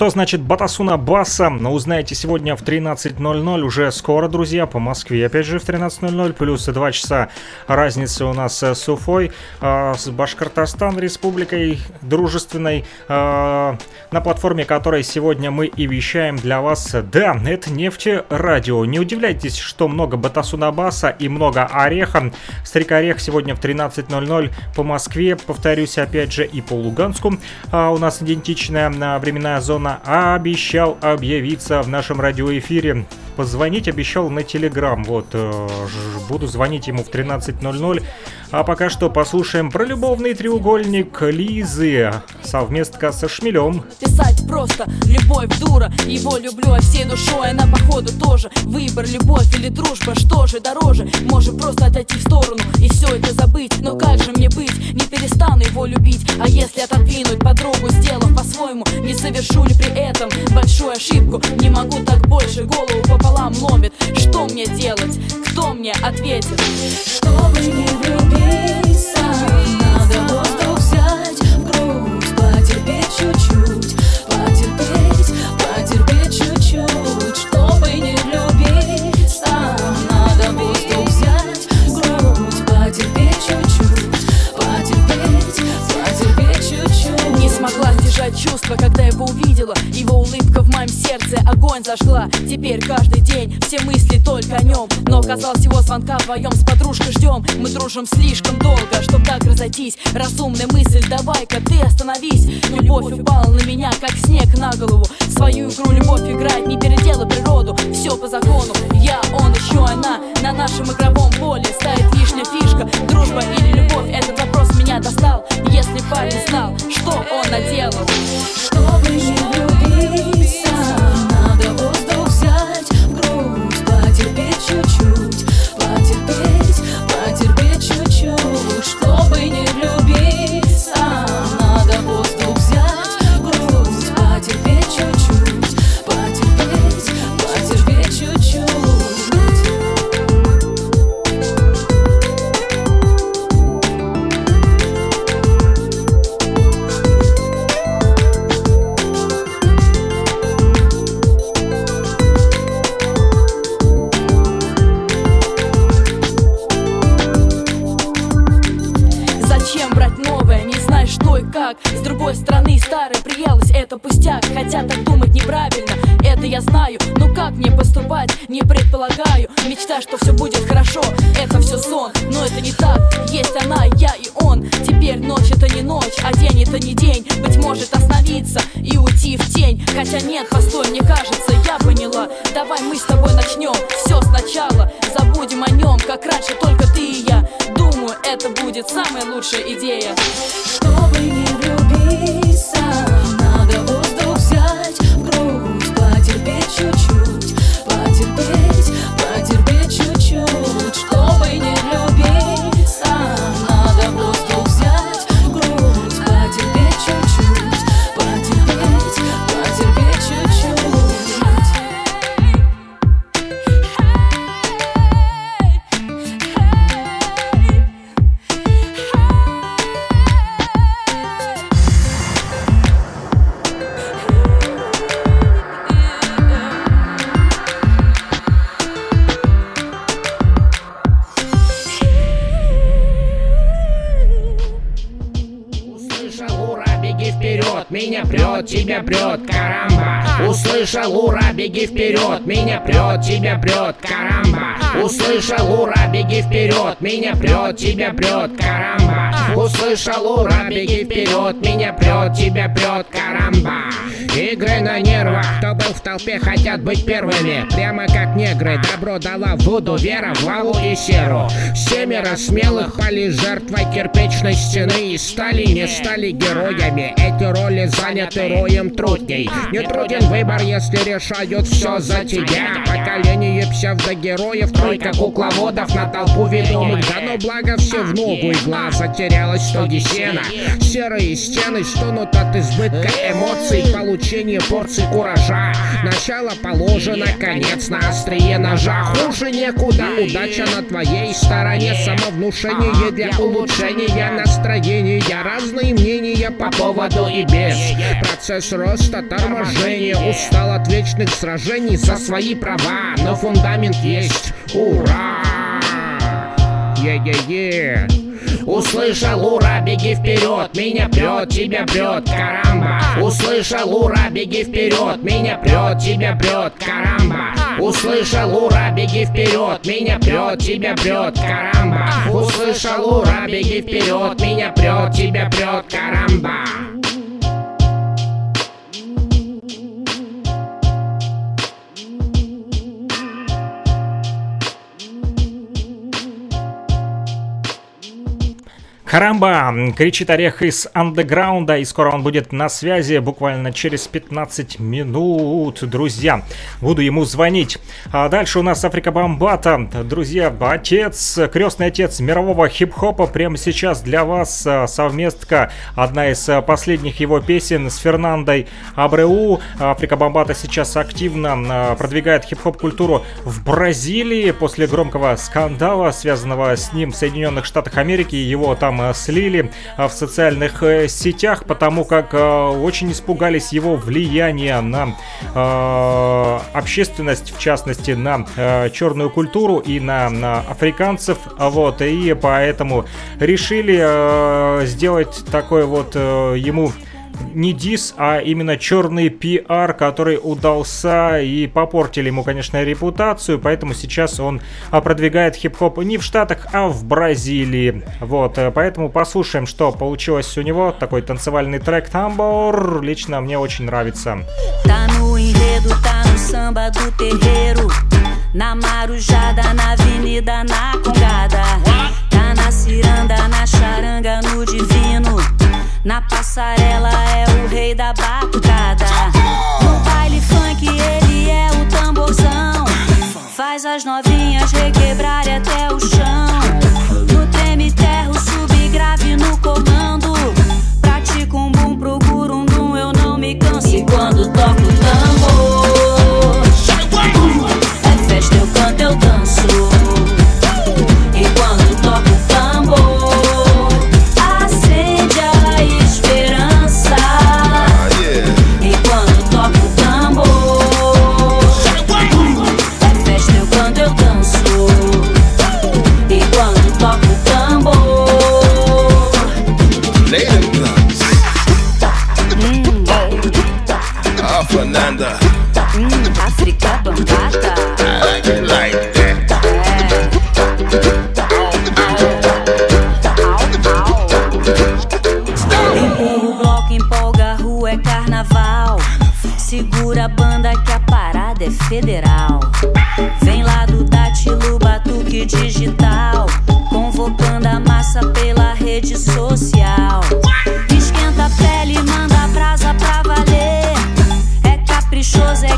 Что значит Батасуна Баса? Ну, узнаете сегодня в 13.00, уже скоро, друзья, по Москве. Опять же в 13.00, плюс 2 часа разницы у нас с Уфой, э, с Башкортостан Республикой дружественной, э, на платформе которой сегодня мы и вещаем для вас. Да, это нефти радио. Не удивляйтесь, что много Батасуна Баса и много Ореха. Старик Орех сегодня в 13.00 по Москве, повторюсь, опять же, и по Луганску. А у нас идентичная временная зона обещал объявиться в нашем радиоэфире. Позвонить обещал на Телеграм. Вот, э, буду звонить ему в 13.00. А пока что послушаем про любовный треугольник Лизы. Совместка со Шмелем. Писать просто любовь дура Его люблю от всей душой, она походу тоже Выбор, любовь или дружба, что же дороже Может просто отойти в сторону и все это забыть Но как же мне быть, не перестану его любить А если отодвинуть подругу, сделав по-своему Не совершу ли при этом большую ошибку Не могу так больше, голову пополам ломит Что мне делать? Кто мне ответит? Чтобы не влюбиться, надо воздух взять в грудь, потерпеть чуть-чуть, чувства, когда его увидела Его улыбка в моем сердце огонь зажгла Теперь каждый день все мысли только о нем. Но оказалось его звонка вдвоем с подружкой ждем. Мы дружим слишком долго, чтоб так разойтись. Разумная мысль, давай-ка ты остановись. Любовь упала на меня, как снег на голову. Свою игру любовь играть, не переделай природу. Все по закону, я, он, еще она. На нашем игровом поле стоит лишняя фишка. Дружба или любовь, этот вопрос меня достал Если парень знал, что он наделал. Чтобы не влюбиться, беги вперед, меня прет, тебя прет, карамба. Услышал, ура, беги вперед, меня прет, тебя прет, карамба. Услышал, ура, беги вперед, меня прет, тебя прет, карамба. Игры на нервах, в толпе, хотят быть первыми. Прямо как негры, добро дала Вуду, вера в лаву и серу. Семеро смелых пали жертвой кирпичной стены и стали, не стали героями. Эти роли заняты роем трудней. Не труден выбор, если решают все за тебя. Поколение псевдогероев, тройка кукловодов на толпу ведомых. Да ну благо все в ногу, игла затерялась в тоге сена. Серые стены стонут от избытка эмоций, получения порций куража. Начало положено, конец на острие ножа. Хуже некуда, удача на твоей стороне. Самовнушение для улучшения настроения. Разные мнения по поводу и без. Процесс роста, торможения. Устал от вечных сражений за свои права. Но фундамент есть. Ура! Е-е-е! Услышал, ура, беги вперед, меня прет, тебя прет, карамба. Услышал, ура, беги вперед, меня прет, тебя прет, карамба. Услышал, ура, беги вперед, меня прет, тебя прет, карамба. Услышал, ура, беги вперед, меня прет, тебя прет, карамба. Карамба, кричит Орех из андеграунда, и скоро он будет на связи, буквально через 15 минут, друзья. Буду ему звонить. А дальше у нас Африка Бомбата, друзья, отец, крестный отец мирового хип-хопа, прямо сейчас для вас а, совместка, одна из а, последних его песен с Фернандой Абреу. Африка Бомбата сейчас активно а, продвигает хип-хоп культуру в Бразилии после громкого скандала, связанного с ним в Соединенных Штатах Америки. Его там Э, слили э, в социальных э, сетях, потому как очень испугались его влияния на общественность, в частности на черную культуру и на, на африканцев, вот, и поэтому решили сделать такой вот ему не дис, а именно черный пиар, который удался и попортили ему, конечно, репутацию, поэтому сейчас он а, продвигает хип-хоп не в Штатах, а в Бразилии. Вот, э, поэтому послушаем, что получилось у него. Такой танцевальный трек Тамбор лично мне очень нравится. Na marujada, na avenida, na congada. Tá na ciranda, na charanga, no divino. Na passarela é o rei da batucada. No baile funk ele é o tamborzão. Faz as novinhas requebrarem até o chão. No treme terra, subgrave no comando. Pratica um bum, procura um eu não me canso. E quando toco o federal. Vem lá do Datilo Batuque Digital. Convocando a massa pela rede social. Esquenta a pele, manda brasa pra valer. É caprichoso, é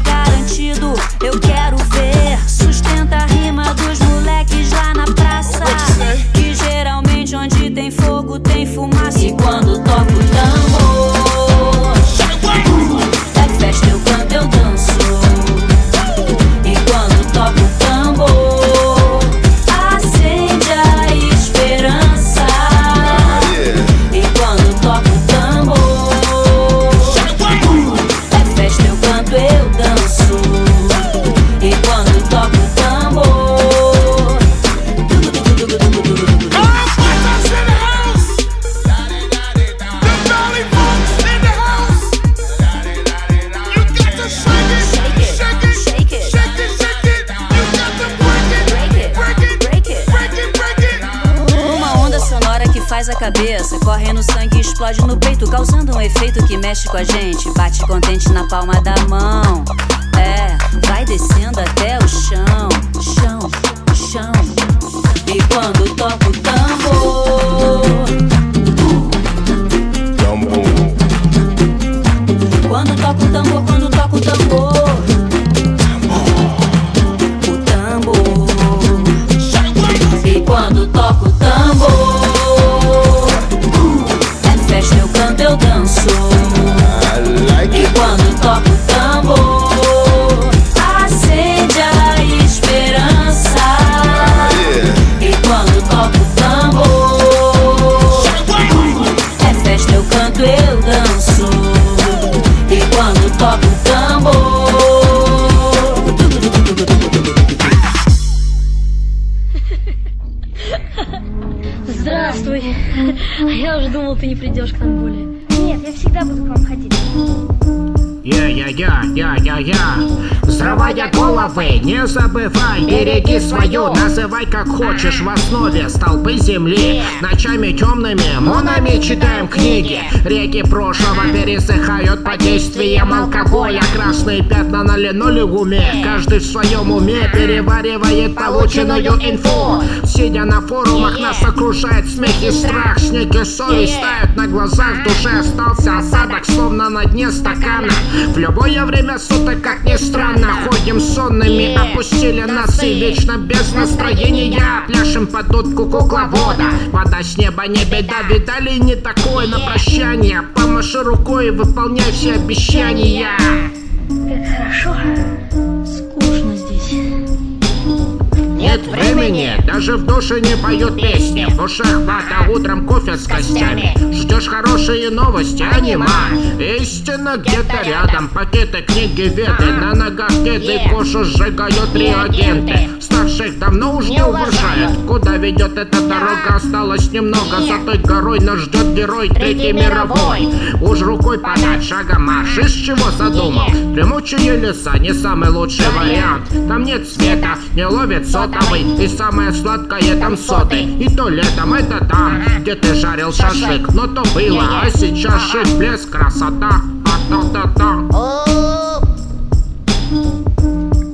cabeça Corre no sangue explode no peito Causando um efeito que mexe com a gente. Bate contente na palma da mão. É, vai descendo até o chão. Chão, chão. E quando toco Береги свою, называй как хочешь. В основе столпы земли. Ночами темными, монами читаем книги. Реки прошлого пересыхают под действием алкоголя. Красные пятна на линолеуме. Каждый в своем уме переваривает полученную инфу Сидя на форумах, нас окружает смех и страх. Снег и совесть тают на глазах В душе остался осадок, словно на дне стакана. В любое время суток, как ни странно Ходим сонными, опустили носы Вечно без настроения. Пляшем под дудку кукловода. Вода с неба не беда Видали не такое на прощание. Помаши рукой и выполняй все обещания. Как хорошо. Скучно здесь. Нет времени, даже в душе не поют песни В душе хвата утром кофе с костями Ждешь хорошие новости, анима. Истина где-то рядом. Пакеты, книги, веды. На ногах кеды, кошу сжигают реагенты Старших давно уж не уважают. Куда ведет эта дорога, осталось немного. За той горой нас ждет герой Третьей мировой. Уж рукой подать, шагом марш. Из чего задумал? Дремучие леса не самый лучший вариант. Там нет света, не ловит сотовый. И самое сладкое там соты И то летом, это там, где ты жарил шашлык Но то было, а сейчас шик, блеск, красота А-та-та-та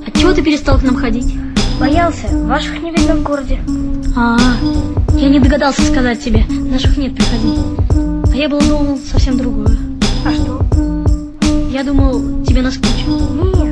Отчего ты перестал к нам ходить? Боялся, ваших не видно в городе. А, я не догадался сказать тебе. Наших нет, приходи. А я был думал совсем другое. А что? Я думал, тебе наскучило. Нет.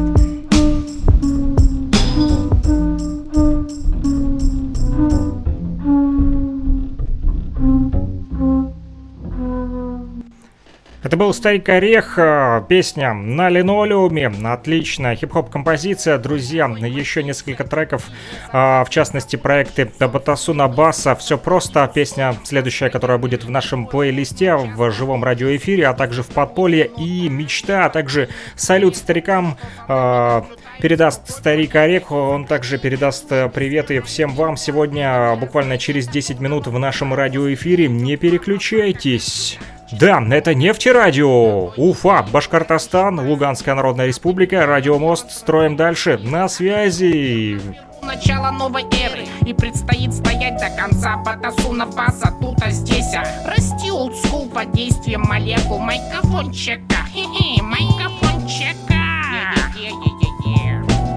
Это был Старик Орех, э, песня на линолеуме, отличная хип-хоп композиция, друзья, еще несколько треков, э, в частности проекты Батасуна Баса, все просто, песня следующая, которая будет в нашем плейлисте, в живом радиоэфире, а также в подполье и мечта, а также салют старикам, э, передаст старик Орех, он также передаст приветы всем вам. Сегодня, буквально через 10 минут в нашем радиоэфире, не переключайтесь. Да, это нефтерадио. Уфа, Башкортостан, Луганская Народная Республика, Радиомост. Строим дальше. На связи. Начало новой эры. И предстоит стоять до конца. Батасуна база тут, а здесь а. Расти олдскул под действием молекул Майкофончика Хе-хе, майкофончика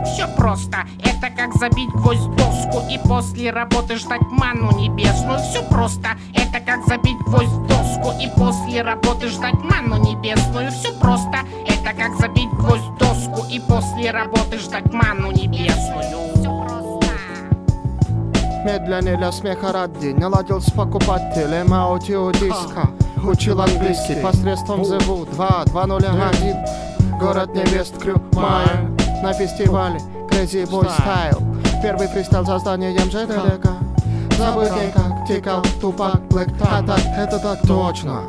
Все просто, это как забить гвоздь доску И после работы ждать ману небесную. Все просто, это как забить гвоздь И после работы ждать ману небесную. Все просто, это как забить гвоздь в доску И после работы ждать ману небесную. Медленнее для смеха ради. Наладил с покупателем аудиодиска. Учил английский посредством ЗВУ 2, 201 Город невест Крю Майер На фестивале Crazy Boy Style. Первый фристайл за зданием ЖДЛК День как тикал Тупак Блэк Тата. Это так точно.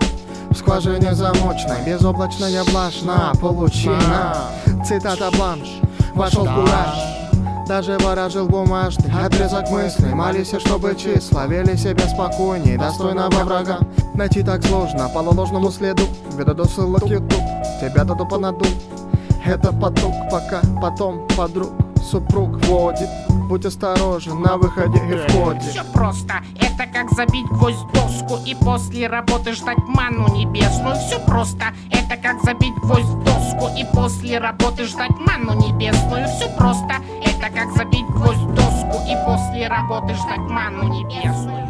В скважине замочной Безоблачная блажь на получина Цитата бланш. Вошел в кураж. Даже ворожил бумажный отрезок мыслей Молись, чтобы числа вели себя спокойней Достойного врага. Найти так сложно По ложному следу. Веду ссылок YouTube Тебя туда понадул Это поток пока, потом подруг Супруг водит Будь осторожен на выходе и входе Все просто, это как забить гвоздь в доску И после работы ждать ману небесную. Все просто, это как забить гвоздь в доску И после работы ждать ману небесную. Все просто, это как забить гвоздь в доску И после работы ждать ману небесную.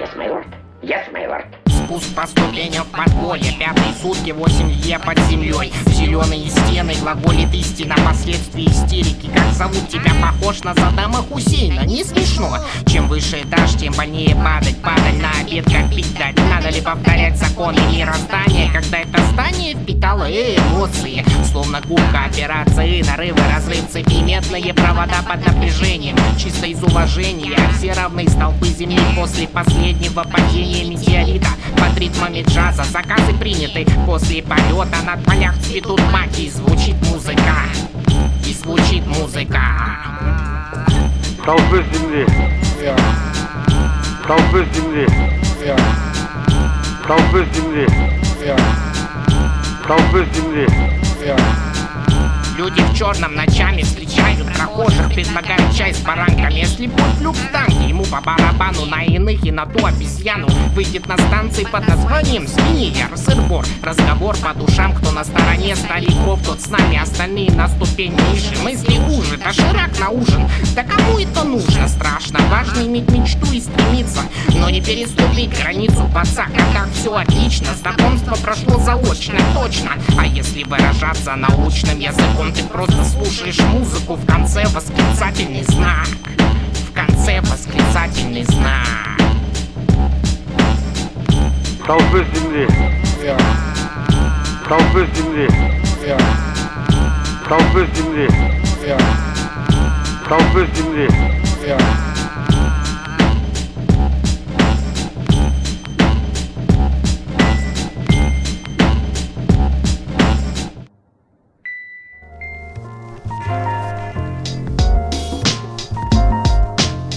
Yes, my lord. Yes, my lord. Спуск по ступеням в подполье. Пятые сутки, 8 е под землей. Зеленые стены, глаголит истина. Последствия истерики. Как зовут тебя, похож на Задама Хусейна. Не смешно. Чем выше этаж, тем больнее падать. Падать на обед, как пить дать. Надо ли повторять законы мироздания? Когда это здание впитало эмоции. Словно губка операции. Нарывы, разрыв цепи Медные провода под напряжением. Чисто из уважения. Все равны столпы земли После последнего падения метеорита под ритмами джаза Заказы приняты после полета Над полях цветут маки звучит музыка И звучит музыка Толпы земли. Толпы земли. Толпы земли. Толпы земли. Люди в черном ночами встречают прохожих Предлагают чай с баранками. Если путь люк в танке, ему по барабану На иных и на ту обезьяну. Выйдет на станции под названием Свинья, сыр-бор Разговор по душам, кто на стороне стариков Тот с нами, остальные на ступень ниже Мысли уже, доширак на ужин Да кому это нужно? Страшно, важно иметь мечту и стремиться Но не переступить границу пацак А так все отлично, знакомство прошло заочно, точно. А если выражаться научным языком Ты просто слушаешь музыку В конце восклицательный знак В конце восклицательный знак Толпы земли. Толпы земли. Толпы земли. Толпы земли.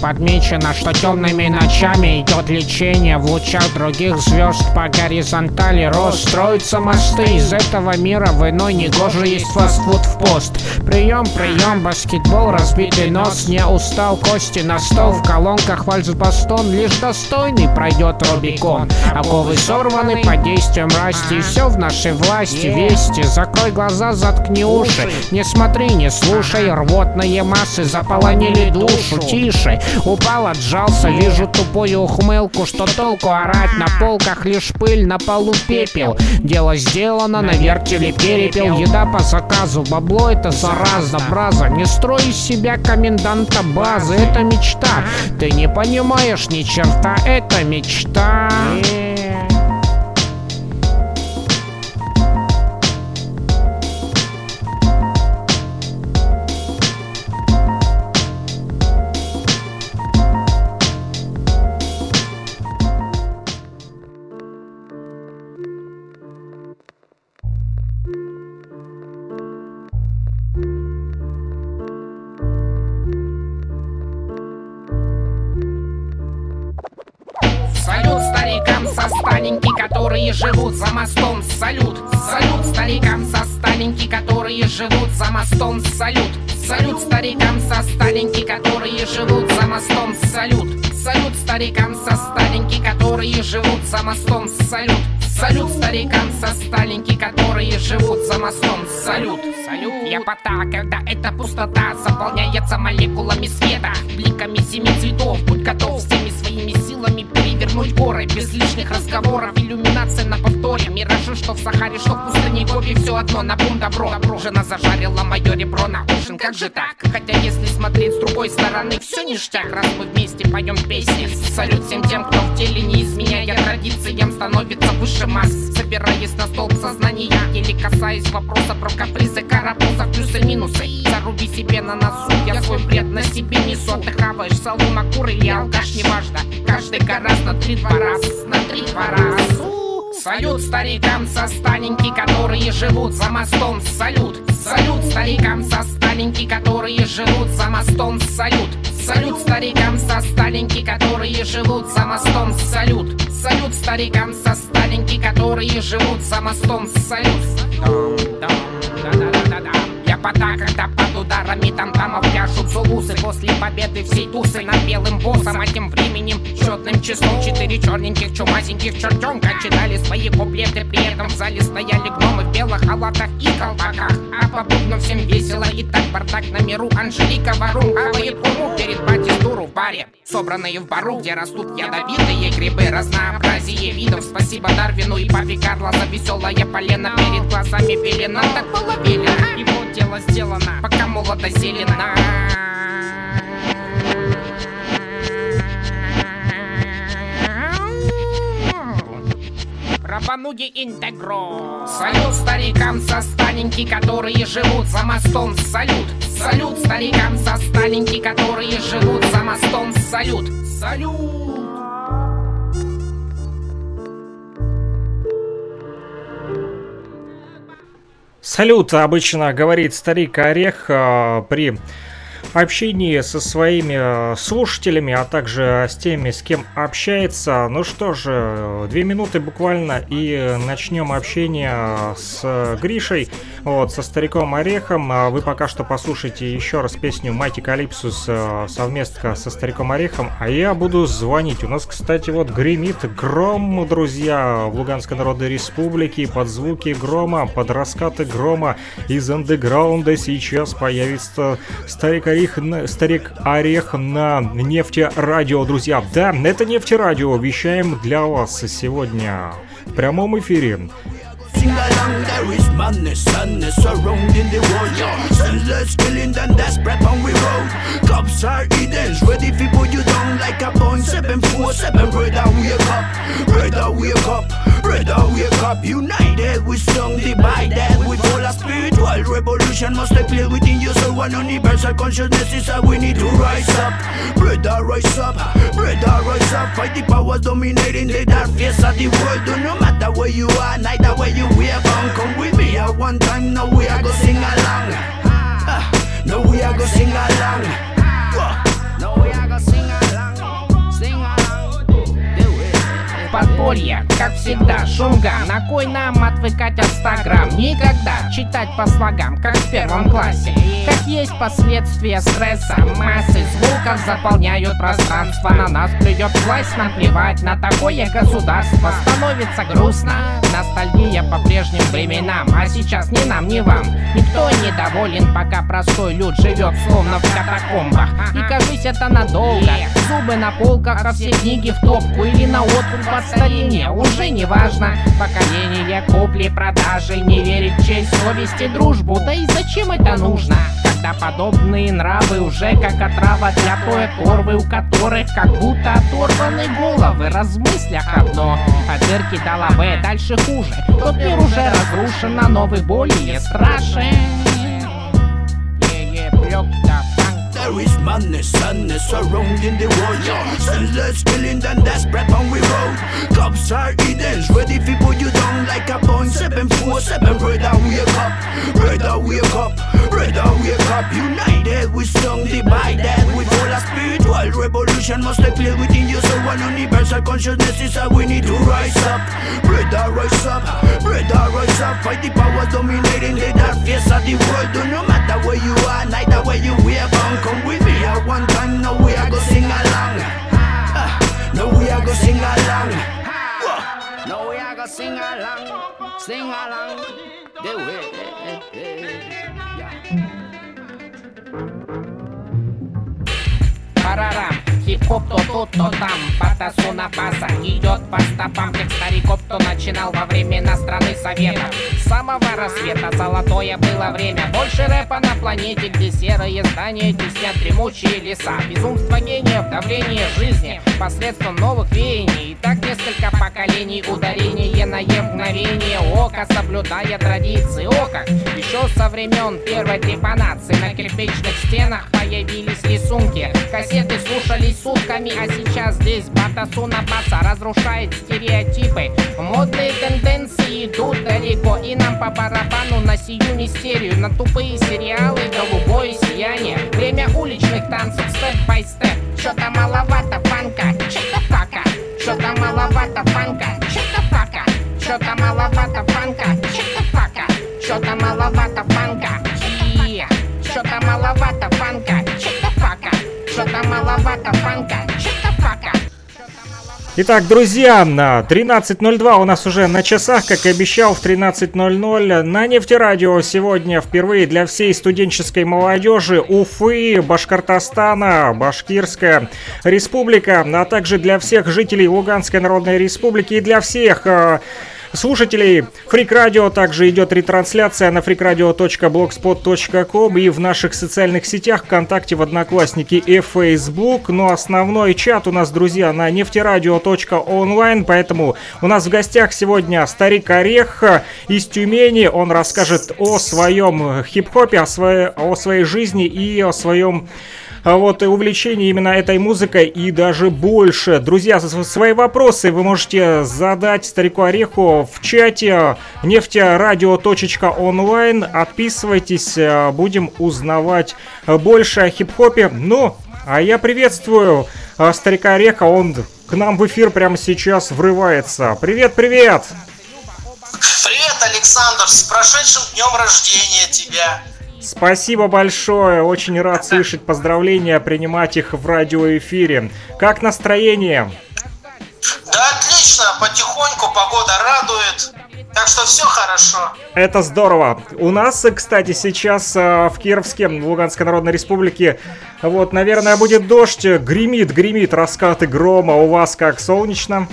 Подмечено, что темными ночами идет лечение В лучах других звезд по горизонтали. Рост Строятся мосты из этого мира В иной негоже есть фастфуд в пост. Прием, прием, баскетбол, разбитый нос Не устал кости на стол В колонках вальс-бастон Лишь достойный пройдет Рубикон. Оковы сорваны под действием расти Все в нашей власти, вести Закрой глаза, заткни уши. Не смотри, не слушай Рвотные массы заполонили душу. Тише, Упал, отжался, вижу тупую ухмылку Что толку орать на полках лишь пыль, на полу пепел. Дело сделано, на вертеле перепел Еда по заказу, бабло это зараза Браза, не строй из себя коменданта базы Это мечта, ты не понимаешь ни черта Это мечта. Салют добро. Жена зажарила мое ребро на ужин, как же так? Хотя если смотреть с другой стороны, все ништяк, раз мы вместе поем песни. Салют всем тем, кто в теле не изменяя традициям, становится выше масс. Собираясь на столб сознания, или касаясь вопроса про капризы, карапуза, плюсы-минусы. Заруби себе на носу, я свой бред на себе несу. Ты хаваешь салу на куры или алкаш, неважно. Каждый гораздо на три-два раз, на три-два раз. Салют старикам со старенький, которые живут за мостом. Салют, салют старикам со старенький, которые живут за мостом. Салют, салют старикам со старенький, которые живут за мостом. Салют, салют старикам со старенький, которые живут за мостом. Салют. Я пота, когда под ударами там-тамов пляшут зулусы После победы всей тусы над белым боссом А тем временем счетным числом Четыре черненьких чумазеньких чертенка Читали свои куплеты, при этом в зале стояли гномы В белых халатах и колпаках. А по бубнам всем весело и так бардак на миру. Анжелика Варум хавает уму перед батистуру в баре? Собранные в бару, где растут ядовитые грибы. Разнообразие видов, спасибо Дарвину и папе Карло За веселое полено перед глазами пелена Так было велено, и вот дело сделано Пока молодо зелено. Рабануги интегро. Салют старикам со старенький, которые живут за мостом. Салют, салют старикам со старенький, которые живут за мостом. Салют, салют Салют, обычно говорит старик Орех э, при общении со своими э, слушателями, а также с теми, с кем общается. Ну что же, две минуты буквально и начнем общение с Гришей, вот, со стариком Орехом. А Вы пока что послушайте еще раз песню Майти Калипсус э, совместно со стариком Орехом, а я буду звонить. У нас, кстати, вот гремит гром, друзья, в Луганской Народной Республике. Под звуки грома, под раскаты грома из андеграунда сейчас появится старик Орех, на- старик Орех на нефтерадио, друзья. Да, это нефтерадио. Вещаем для вас сегодня в прямом эфире. Sing along, there is madness, sadness surrounding the world. Senseless killing, then desperate on we road. Cops are Edens, ready for put you down like a point seven four seven. Brother, wake up, brother, wake up, brother, wake up. United, we strong, divided, we full of spiritual revolution. Must take place within your soul one universal consciousness is how we need to rise up. Brother, rise up, brother, rise up. Fight the powers dominating the dark face of the world. Do no matter where you are, neither where you we are bound. Come with me at one time, now we are go sing along. Ah, now we are go sing along. Подполье, как всегда, шумга. На кой нам отвыкать от 100 грамм? Никогда читать по слогам, как в первом классе. Как есть последствия стресса Массы звуков заполняют пространство. На нас плюет власть, наплевать на такое государство. Становится грустно, ностальгия по прежним временам. А сейчас ни нам, ни вам. Никто не доволен, пока простой люд живет словно в катакомбах. И кажись это надолго. Зубы на полках, а все книги в топку Или на откуп под старине Уже не важно. Поколение купли-продажи Не верит в честь, совести, дружбу. Да и зачем это нужно? Когда подобные нравы уже как отрава для поэт орвы У которых как будто оторваны головы. Размыслях одно, а дырки до лавы Дальше хуже, тот мир уже разрушен А новый более страшен. Да фанк There is madness, sadness surrounding the world. Senseless killing, then desperate on we road. Cops are Edens, ready put you down like a point seven four seven. Brother, wake up, brother, wake up, brother, wake up. United, we strong, divided. We full of spiritual revolution. Must take place within you, so one universal consciousness is how we need to rise up. Brother, rise up, brother, rise up. Fight the powers dominating the dark face of the world. Do no matter where you are, neither where you are bound. Come with me at one time, now we are go sing along. Ah, Now we are go sing along. Now we are go sing along, sing along. Do it. parará. Хип-хоп то тут, то там Батасу на баса идет по стопам. Тех стариков, кто начинал во времена страны Советов С самого рассвета золотое было время. Больше рэпа на планете, где серые здания Теснят дремучие леса. Безумство гениев, давление жизни Посредством новых веяний. И так несколько поколений Ударение на е мгновение ока Соблюдая традиции. Ока Еще со времен первой трепанации. На кирпичных стенах появились рисунки. Кассеты слушались сутками, а сейчас здесь Батасу на баса разрушает стереотипы. Модные тенденции идут далеко И нам по барабану на сию мистерию На тупые сериалы, голубое сияние. Время уличных танцев, step by step. Чё-то маловато фанка, чё-то фака. Чё-то маловато фанка, чё-то фака. Чё-то маловато фанка, чё-то фака. Чё-то маловато фанка. Чё-то маловато фанка, чё-то Чё-то маловато фанка, Итак, друзья, на 13.02 у нас уже на часах, как и обещал, в 13.00 на нефтерадио сегодня впервые для всей студенческой молодежи Уфы, Башкортостана, Башкирская республика, а также для всех жителей Луганской Народной Республики и для всех э, слушателей Фрик Радио. Также идет ретрансляция на freakradio.blogspot.com и в наших социальных сетях ВКонтакте, в Одноклассники и Facebook. Но основной чат у нас, друзья, на нефтерадио.онлайн, поэтому у нас в гостях сегодня старик Орех из Тюмени. Он расскажет о своем хип-хопе, о своей, о своей жизни и о своем вот и увлечение именно этой музыкой и даже больше. Друзья, свои вопросы вы можете задать Старику Ореху в чате нефтерадио.онлайн. Отписывайтесь, э, будем узнавать больше о хип-хопе. Ну, а я приветствую э, Старика Ореха, он к нам в эфир прямо сейчас врывается. Привет, привет! Привет, Александр, с прошедшим днем рождения тебя! Спасибо большое, очень рад слышать поздравления, принимать их в радиоэфире. Как настроение? Да отлично, потихоньку погода радует, так что все хорошо. Это здорово. У нас, кстати, сейчас э, в Кировске, в Луганской Народной Республике, вот, наверное, будет дождь, гремит, гремит, раскаты грома. У вас как, солнечно?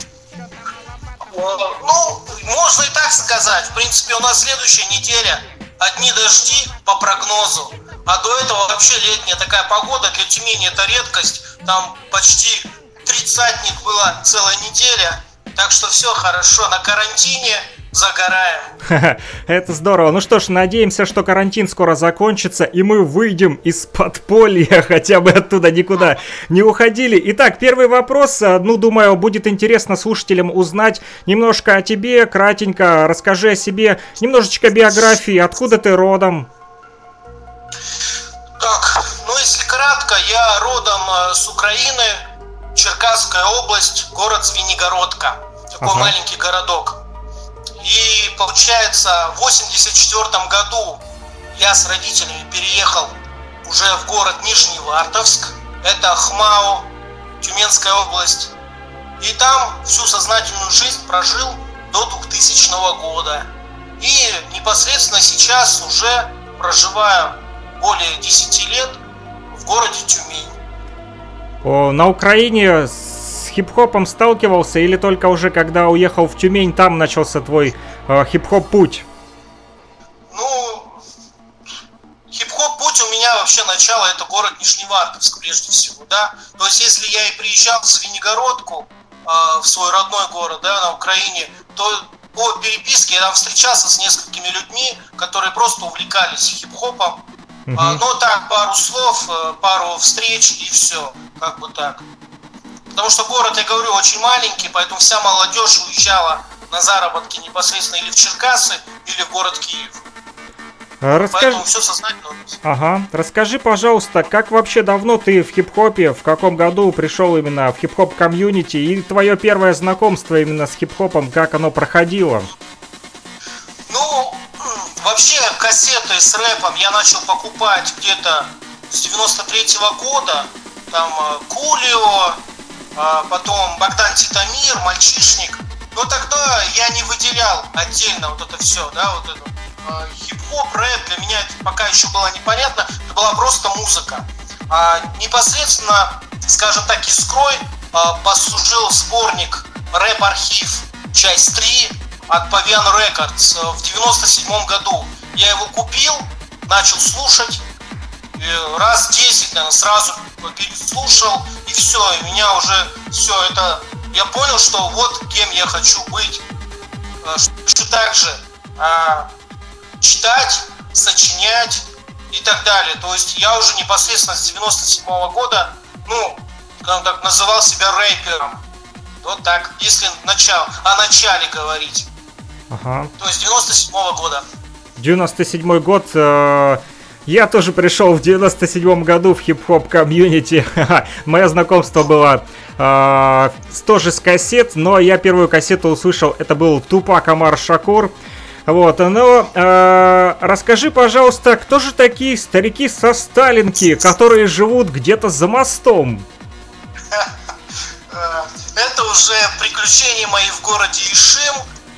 Ну, можно и так сказать. В принципе, у нас следующая неделя одни дожди по прогнозу. А до этого вообще летняя такая погода для Тюмени это редкость. Там почти тридцатник была целая неделя. Так что все хорошо. На карантине загораем. Это здорово. Ну что ж, надеемся, что карантин скоро закончится, и мы выйдем из подполья, хотя бы оттуда никуда не уходили. Итак, первый вопрос. Ну, думаю, будет интересно слушателям узнать немножко о тебе, кратенько. Расскажи о себе, немножечко биографии, откуда ты родом. Так, ну если кратко, я родом э, с Украины, Черкасская область, город Звенигородка. Такой ага. маленький городок. И получается, в 84 году я с родителями переехал уже в город Нижний Вартовск. Это Хмао, Тюменская область. И там всю сознательную жизнь прожил до 2000 года. И непосредственно сейчас уже проживаю более 10 лет в городе Тюмень. На Украине хип-хопом сталкивался или только уже когда уехал в Тюмень, там начался твой э, хип-хоп путь? Ну, хип-хоп путь у меня вообще начало это город Нижневартовск прежде всего, да. То есть если я и приезжал в Звенигородку, э, в свой родной город, да, на Украине, то по переписке я там встречался с несколькими людьми, которые просто увлекались хип-хопом. А, ну так, пару слов, э, пару встреч и все, как бы так. Потому что город, я говорю, очень маленький, поэтому вся молодежь уезжала на заработки непосредственно или в Черкассы, или в город Киев. А, расскажи... Поэтому все сознательно. Ага. Расскажи, пожалуйста, как вообще давно ты в хип-хопе, в каком году пришел именно в хип-хоп комьюнити и твое первое знакомство именно с хип-хопом, как оно проходило? Ну, вообще кассеты с рэпом я начал покупать где-то с 93 -го года. Там э, Кулио, а потом Богдан Титамир, мальчишник. Но тогда я не выделял отдельно вот это все, да, вот это. А, хип-хоп, рэп для меня это пока еще было непонятно, это была просто музыка. А непосредственно, скажем так, искрой послужил сборник «Рэп-архив», часть 3 от Pavian Records в 97 году. Я его купил, начал слушать, раз 10, наверное, сразу переслушал, и все, и меня уже все это... Я понял, что вот кем я хочу быть. Э, хочу также а, читать, сочинять и так далее. То есть я уже непосредственно с 97 -го года, ну, скажем так, называл себя рэпером. Вот так, если начал, о начале говорить. Ага. То есть 97 -го года. 97 год, э, я тоже пришел в 97 году в хип-хоп комьюнити. Мое знакомство было э, тоже с кассет, но я первую кассету услышал, это был Тупак Амар Шакур. Вот, но э, расскажи, пожалуйста, кто же такие старики со Сталинки, которые живут где-то за мостом? Это уже приключения мои в городе Ишим.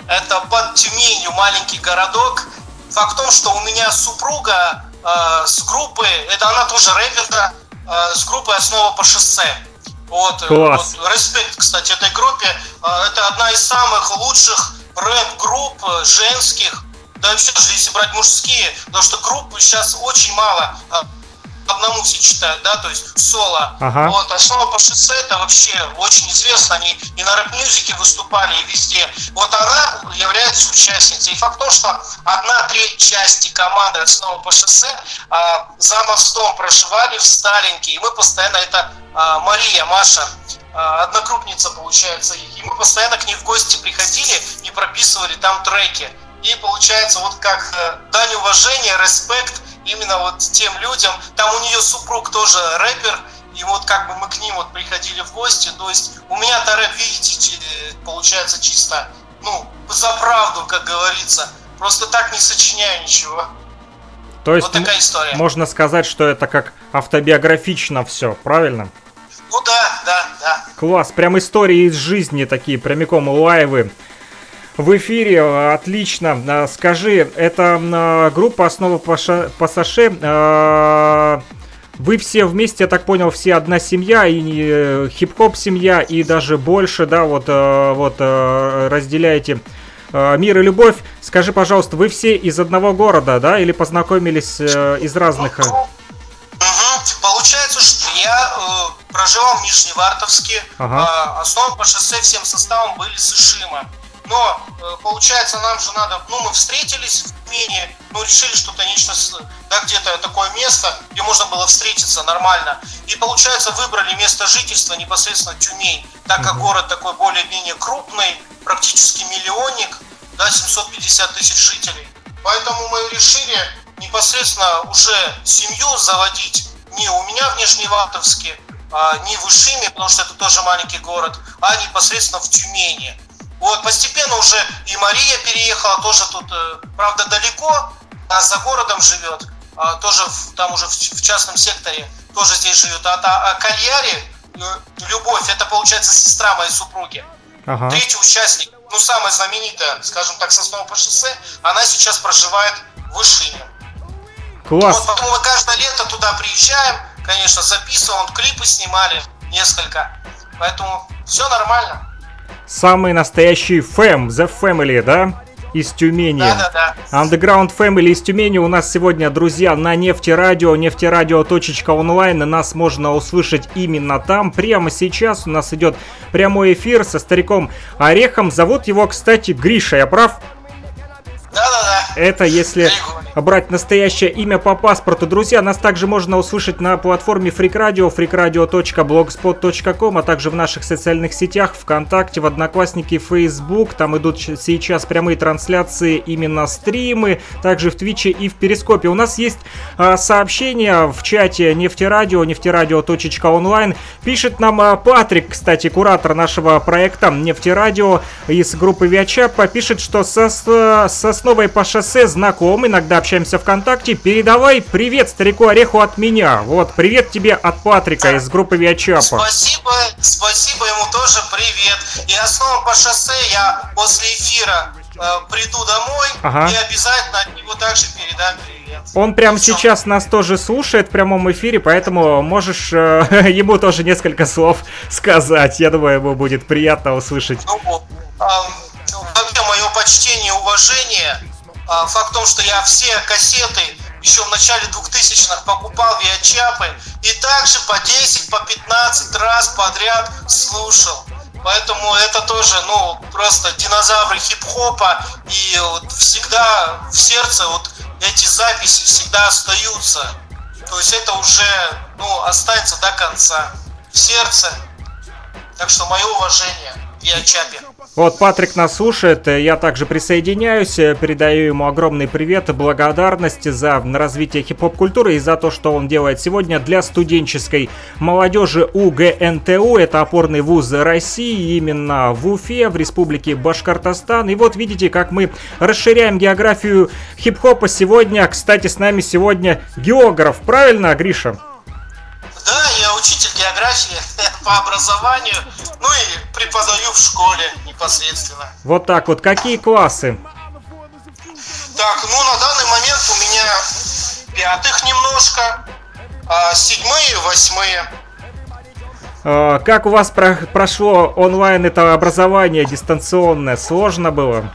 Это под Тюменью маленький городок. Факт в том, что у меня супруга э, с группы, это она тоже рэпер, э, с группы «Основа по шоссе». Вот, э, Класс. вот, респект, кстати, этой группе. Э, это одна из самых лучших рэп-групп э, женских, да вообще, если брать мужские, потому что групп сейчас очень мало. Одному все читают, да, то есть соло. Ага. Вот, основа по шоссе это вообще очень известно, они и на Rap Music е выступали, и везде. Вот она является участницей. И факт то, что одна треть части команды основа по шоссе а, за мостом проживали в Сталинке, и мы постоянно, это а, Мария, Маша, а, однокрупница получается и мы постоянно к ней в гости приходили и прописывали там треки. И получается вот как э, дань уважения, респект именно вот тем людям. Там у нее супруг тоже рэпер, и вот как бы мы к ним вот приходили в гости. То есть у меня-то рэп, видите, получается чисто, ну, за правду, как говорится. Просто так не сочиняю ничего. То есть Вот такая история. можно сказать, что это как автобиографично все, правильно? Ну да, да, да. Класс, прям истории из жизни такие, прямиком лайвы. В эфире, э, отлично. Э, Скажи, это э, группа «Основа Пассаже». э, Вы все вместе, я так понял, все одна семья, и хип-хоп семья, и даже больше, да, вот, вот разделяете мир и любовь. Скажи, пожалуйста, вы все из одного города, да, или познакомились из разных? Получается, что я э, проживал в Нижневартовске. Ага. Э, основан по шоссе всем составом были с Ишима. Но, э, получается, нам же надо... Ну, мы встретились в Тюмени, ну, решили, что конечно, с- да, где-то такое место, где можно было встретиться нормально. И, получается, выбрали место жительства непосредственно Тюмень, так как город такой более-менее крупный, практически миллионник, да, 750 тысяч жителей. Поэтому мы решили непосредственно уже семью заводить не у меня в Нижневартовске, а не в Ишиме, потому что это тоже маленький город, а непосредственно в Тюмени. Вот, постепенно уже и Мария переехала, тоже тут, э, правда, далеко, а за городом живет, а, тоже в- там уже в, в частном секторе, тоже здесь живет. А, та- а Кальяри, э, Любовь, это получается сестра моей супруги. Ага. Третий участник, ну, самая знаменитая, скажем так, с основы по шоссе, она сейчас проживает в Ишиме. Класс. Вот поэтому мы каждое лето туда приезжаем, конечно, записываем, клипы снимали несколько. Поэтому все нормально. Самый настоящий фэм, The Family, да? Из Тюмени. Да-да-да. Underground Family из Тюмени у нас сегодня, друзья, на нефтерадио, нефтерадио.онлайн. Нас можно услышать именно там. Прямо сейчас у нас идет прямой эфир со стариком Орехом. Зовут его, кстати, Гриша, я прав? Это если брать настоящее имя по паспорту. Друзья, нас также можно услышать на платформе Freak Radio, freakradio.blogspot.com, а также в наших социальных сетях, ВКонтакте, в Одноклассники, Facebook. Там идут сейчас прямые трансляции, именно стримы, также в Твиче и в Перископе. У нас есть а, сообщение в чате нефтерадио, нефтерадио.онлайн. Пишет нам а, Патрик, кстати, куратор нашего проекта Нефтерадио из группы Виачапа, пишет, что со, с основой по шоссе знаком, иногда общаемся ВКонтакте. Передавай привет старику Ореху от меня. Вот, привет тебе от Патрика из группы Виачапа. Спасибо, спасибо ему тоже привет. И основа по шоссе я после эфира э, приду домой Ага. и обязательно от него также передам привет. Он прямо сейчас нас тоже слушает в прямом эфире, поэтому можешь э, ему тоже несколько слов сказать. Я думаю, ему будет приятно услышать. Ну, почтение уважение. А, Факт в том, что я все кассеты еще в начале 2000-х покупал виачапы и также по 10, по 15 раз подряд слушал. Поэтому это тоже, ну, просто динозавры хип-хопа. И вот всегда в сердце вот эти записи всегда остаются. То есть это уже, ну, останется до конца. В сердце. Так что мое уважение Виачапе. Вот Патрик нас слушает, э, я также присоединяюсь, э, передаю ему огромный привет и благодарность за развитие хип-хоп культуры и за то, что он делает сегодня для студенческой молодежи УГНТУ. Это опорный вуз России, именно в Уфе, в республике Башкортостан. И вот видите, как мы расширяем географию хип-хопа сегодня. Кстати, с нами сегодня географ, правильно, Гриша? Учитель географии по образованию, ну и преподаю в школе непосредственно. Вот так вот, какие классы? Так, ну на данный момент у меня пятых немножко, а седьмые, восьмые. Э, Как у вас про- прошло онлайн это образование дистанционное? Сложно было?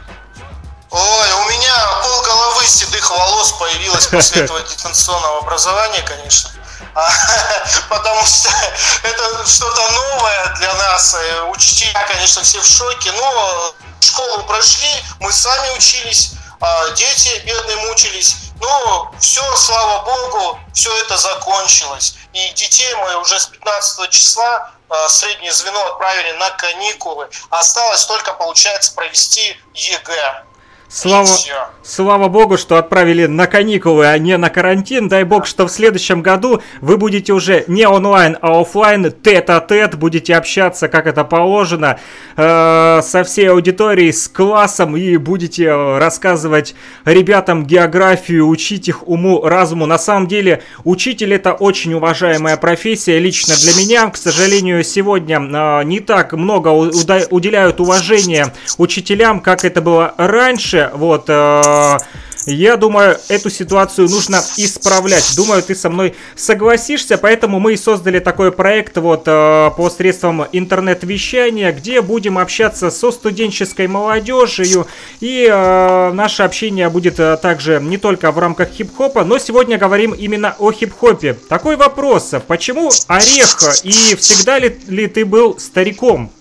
Ой, у меня пол головы седых волос появилось после этого дистанционного образования, конечно. А, Потому что это что-то новое для нас. Э, Учителя, конечно, все в шоке. Но школу прошли, мы сами учились, а дети бедные мучились. Ну, все, слава богу, все это закончилось. И детей мы уже с 15 числа а, среднее звено отправили на каникулы. Осталось только, получается, провести ЕГЭ. Слава, слава богу, что отправили на каникулы, а не на карантин. Дай бог, что в следующем году вы будете уже не онлайн, а офлайн, тет-а-тет, будете общаться, как это положено, э, со всей аудиторией, с классом, и будете рассказывать ребятам географию, учить их уму, разуму. На самом деле, учитель это очень уважаемая профессия, лично для меня. К сожалению, сегодня э, не так много уделяют уважения учителям, как это было раньше. Вот, э, я думаю, эту ситуацию нужно исправлять. Думаю, ты со мной согласишься, поэтому мы и создали такой проект вот э, посредством интернет-вещания, где будем общаться со студенческой молодежью. И э, наше общение будет э, также не только в рамках хип-хопа, но сегодня говорим именно о хип-хопе. Такой вопрос. Почему орех и всегда ли, ли ты был стариком?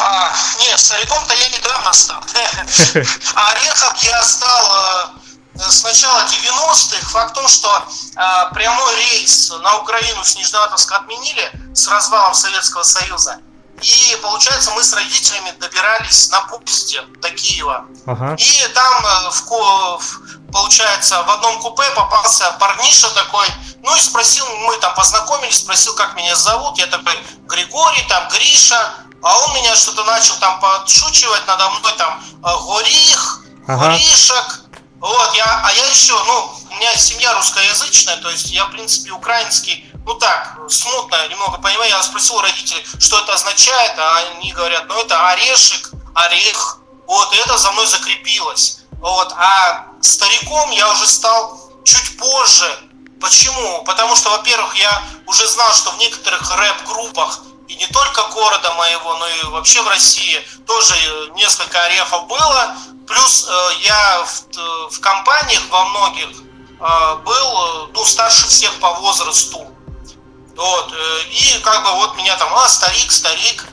А, нет, стариком-то я недавно стал. А орехом я стал э, с начала 90-х. Факт в том, что э, прямой рейс на Украину с Нижневартовска отменили с развалом Советского Союза. И, получается, мы с родителями добирались на поезде до Киева. Ага. И там, э, в- получается, в одном купе попался парниша такой, ну и спросил, мы там познакомились, спросил, как меня зовут, я такой, Григорий, там, Гриша, а он меня что-то начал там подшучивать надо мной, там, э, Горих, Ага. Горишек, вот, я, а я еще, ну, у меня семья русскоязычная, то есть я, в принципе, украинский, ну так, смутно немного понимаю, я спросил у родителей, что это означает, а они говорят, ну это орешек, орех, вот, и это за мной закрепилось. Вот, а стариком я уже стал чуть позже. Почему? Потому что, во-первых, я уже знал, что в некоторых рэп-группах, и не только города моего, но и вообще в России, тоже э, несколько орехов было. Плюс э, я в, э, в компаниях во многих был, ну, старше всех по возрасту. Вот, и как бы вот меня там, а, старик, старик.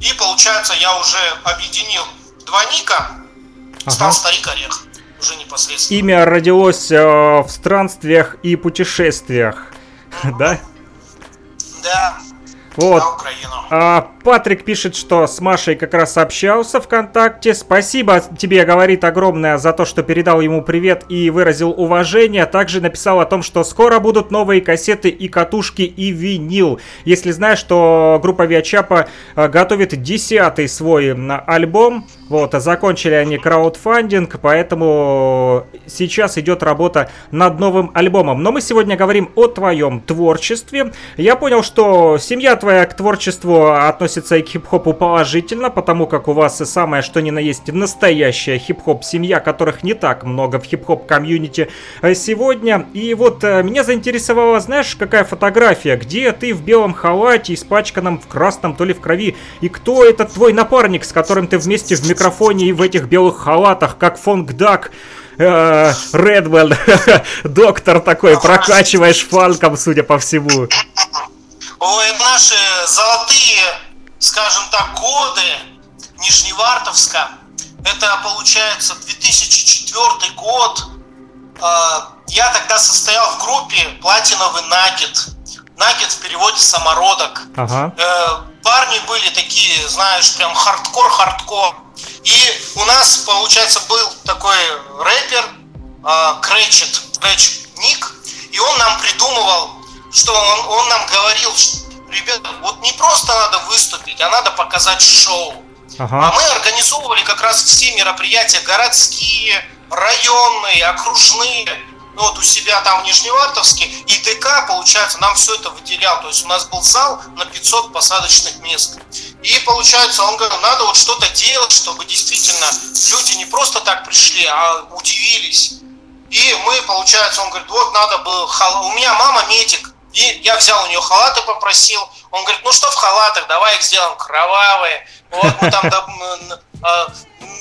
И получается, я уже объединил два ника, стал Ага. старик орех. Уже непосредственно. Имя родилось э, в странствиях и путешествиях. Да? Да, Вот. на Украину. А, Патрик пишет, что с Машей как раз общался ВКонтакте. Спасибо тебе, говорит, огромное за то, что передал ему привет и выразил уважение. Также написал о том, что скоро будут новые кассеты и катушки и винил. Если знаешь, что группа Виачапа э, готовит десятый свой альбом. Вот, а закончили они краудфандинг, поэтому сейчас идет работа над новым альбомом. Но мы сегодня говорим о твоем творчестве. Я понял, что семья твоя к творчеству относится и к хип-хопу положительно, потому как у вас и самое что ни на есть настоящая хип-хоп семья, которых не так много в хип-хоп комьюнити э, сегодня. И вот э, меня заинтересовала, знаешь, какая фотография, где ты в белом халате, испачканном в красном, то ли в крови, и кто этот твой напарник, с которым ты вместе в микрофоне и в этих белых халатах, как фонг Дак, э, Редвелл, доктор такой, прокачиваешь фанком, судя по всему. Ой, наши золотые, скажем так, годы Нижневартовска. Это получается 2004 год. А, Я тогда состоял в группе Платиновый Nugget. Nugget в переводе самородок. Ага. Э, Парни были такие, знаешь, прям хардкор-хардкор. И у нас, получается, был такой рэпер, а, Крэчет, Крэч Ник, и он нам придумывал, что он, он нам говорил, что, ребята, вот не просто надо выступить, а надо показать шоу. А Ага. мы организовывали как раз все мероприятия городские, районные, окружные. Ну, вот у себя там в Нижневартовске. И ДК, получается, нам все это выделял. То есть у нас был зал на 500 посадочных мест. И получается, он говорил, надо вот что-то делать, чтобы действительно люди не просто так пришли, а удивились. И мы, получается, он говорит, вот надо было. У меня мама медик. И я взял у нее халаты, попросил. Он говорит, ну что в халатах, давай их сделаем кровавые. Вот мы там а,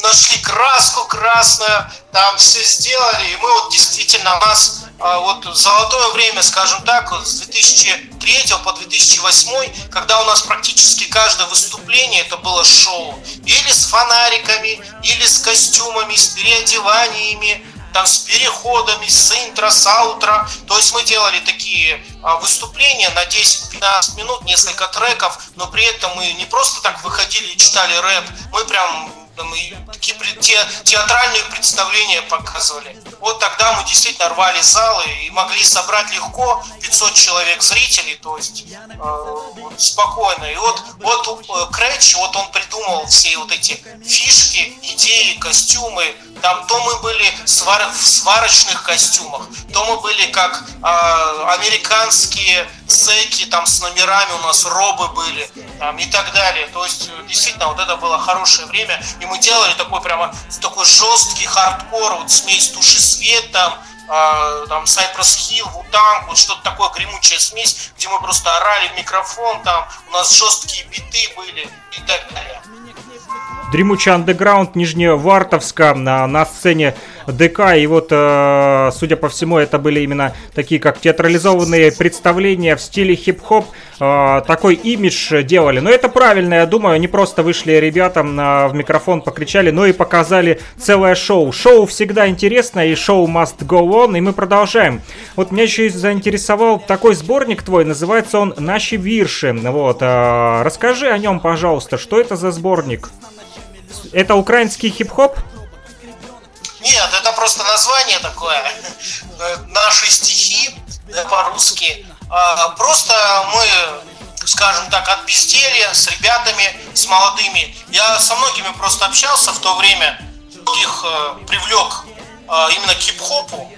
нашли краску красную, там все сделали. И мы вот действительно, у нас а, вот золотое время, скажем так, с 2003 по 2008, когда у нас практически каждое выступление это было шоу. Или с фонариками, или с костюмами, с переодеваниями, там с переходами, с интро, с аутро. То есть мы делали такие а, выступления на 10-15 минут, несколько треков, но при этом мы не просто так выходили и читали рэп, мы прям и такие те- театральные представления показывали. Вот тогда мы действительно рвали залы и могли собрать легко 500 человек зрителей, то есть э, вот спокойно. И вот, вот э, Крэч, вот он придумал все вот эти фишки, идеи, костюмы. Там то мы были свар- в сварочных костюмах, то мы были как а, американские зэки, там с номерами у нас робы были там, и так далее. То есть э, действительно вот это было хорошее время, и мы делали такой прямо такой жесткий хардкор, вот смесь туши свет там, а, там Cypress Hill, Вутанг, вот что-то такое гремучая смесь, где мы просто орали в микрофон, там у нас жесткие биты были и так далее. Дремучий андеграунд Нижневартовска на, на сцене ДК. И вот, э, судя по всему, это были именно такие как театрализованные представления в стиле хип-хоп. Э, такой имидж делали. Но это правильно, я думаю. Не просто вышли ребятам в микрофон, покричали, но и показали целое шоу. Шоу всегда интересно, и шоу must go on. И мы продолжаем. Вот меня еще и заинтересовал такой сборник твой. Называется он «Наши вирши». Вот, э, расскажи о нем, пожалуйста. Что это за сборник? Это украинский хип-хоп? Нет, это просто название такое. Э, Наши стихи да, по-русски. А, Просто мы, скажем так, от безделья с ребятами, с молодыми. Я со многими просто общался в то время, их э, привлек э, именно к хип-хопу,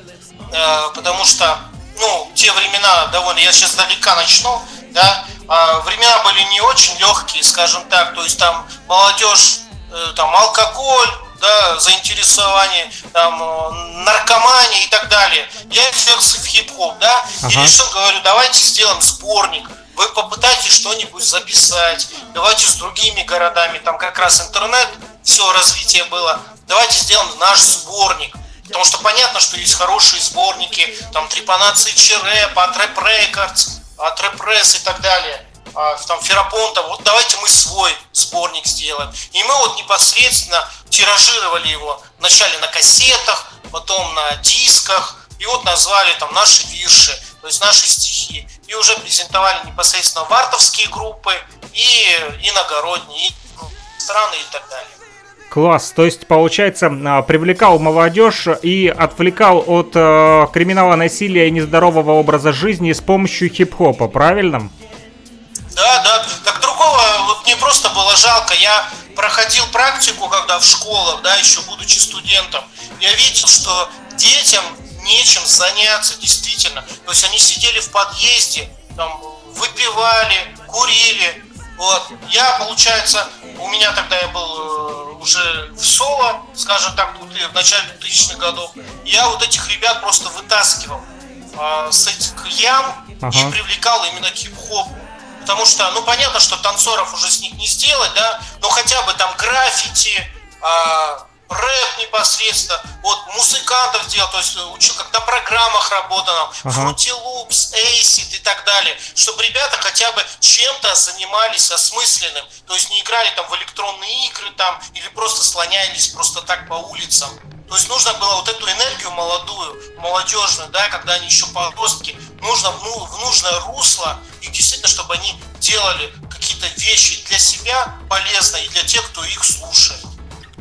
э, потому что, ну, те времена довольно, я сейчас далека начну, да, а времена были не очень легкие, скажем так, то есть там молодежь, э, там алкоголь, да, заинтересование, там, э, наркомания и так далее. Я вернулся в хип-хоп, да, и Ага. решил, говорю, давайте сделаем сборник. Вы попытайтесь что-нибудь записать. Давайте с другими городами, там как раз интернет, все развитие было. Давайте сделаем наш сборник. Потому что понятно, что есть хорошие сборники, там Трепанации Ч-Рэп, от Rap Records, от Rap Press и так далее. А, там Ферапонта, вот давайте мы свой сборник сделаем. И мы вот непосредственно тиражировали его вначале на кассетах, потом на дисках, и вот назвали там наши вирши, то есть наши стихи. И уже презентовали непосредственно вартовские группы и иногородние, и страны и так далее. Класс, то есть, получается, а, привлекал молодежь и отвлекал от э, криминала, насилия и нездорового образа жизни с помощью хип-хопа, правильно? Да, да. Так другого вот мне просто было жалко. Я проходил практику, когда в школах, да, еще будучи студентом, я видел, что детям нечем заняться действительно. То есть они сидели в подъезде, там, выпивали, курили. Вот. Я, получается, у меня тогда я был э, уже в соло, скажем так, в начале 2000-х годов. Я вот этих ребят просто вытаскивал а, с этих ям Ага. и привлекал именно к хип-хопу. Потому что, ну, понятно, что танцоров уже с них не сделать, да, но хотя бы там граффити, а, рэп непосредственно, вот музыкантов делал, то есть учил, как на программах работал, Ага. Fruity Loops, Acid и так далее, чтобы ребята хотя бы чем-то занимались осмысленным, то есть не играли там в электронные игры там или просто слонялись просто так по улицам. То есть нужно было вот эту энергию молодую, молодежную, да, когда они еще подростки, нужно ну- в нужное русло, и действительно, чтобы они делали какие-то вещи для себя полезные и для тех, кто их слушает.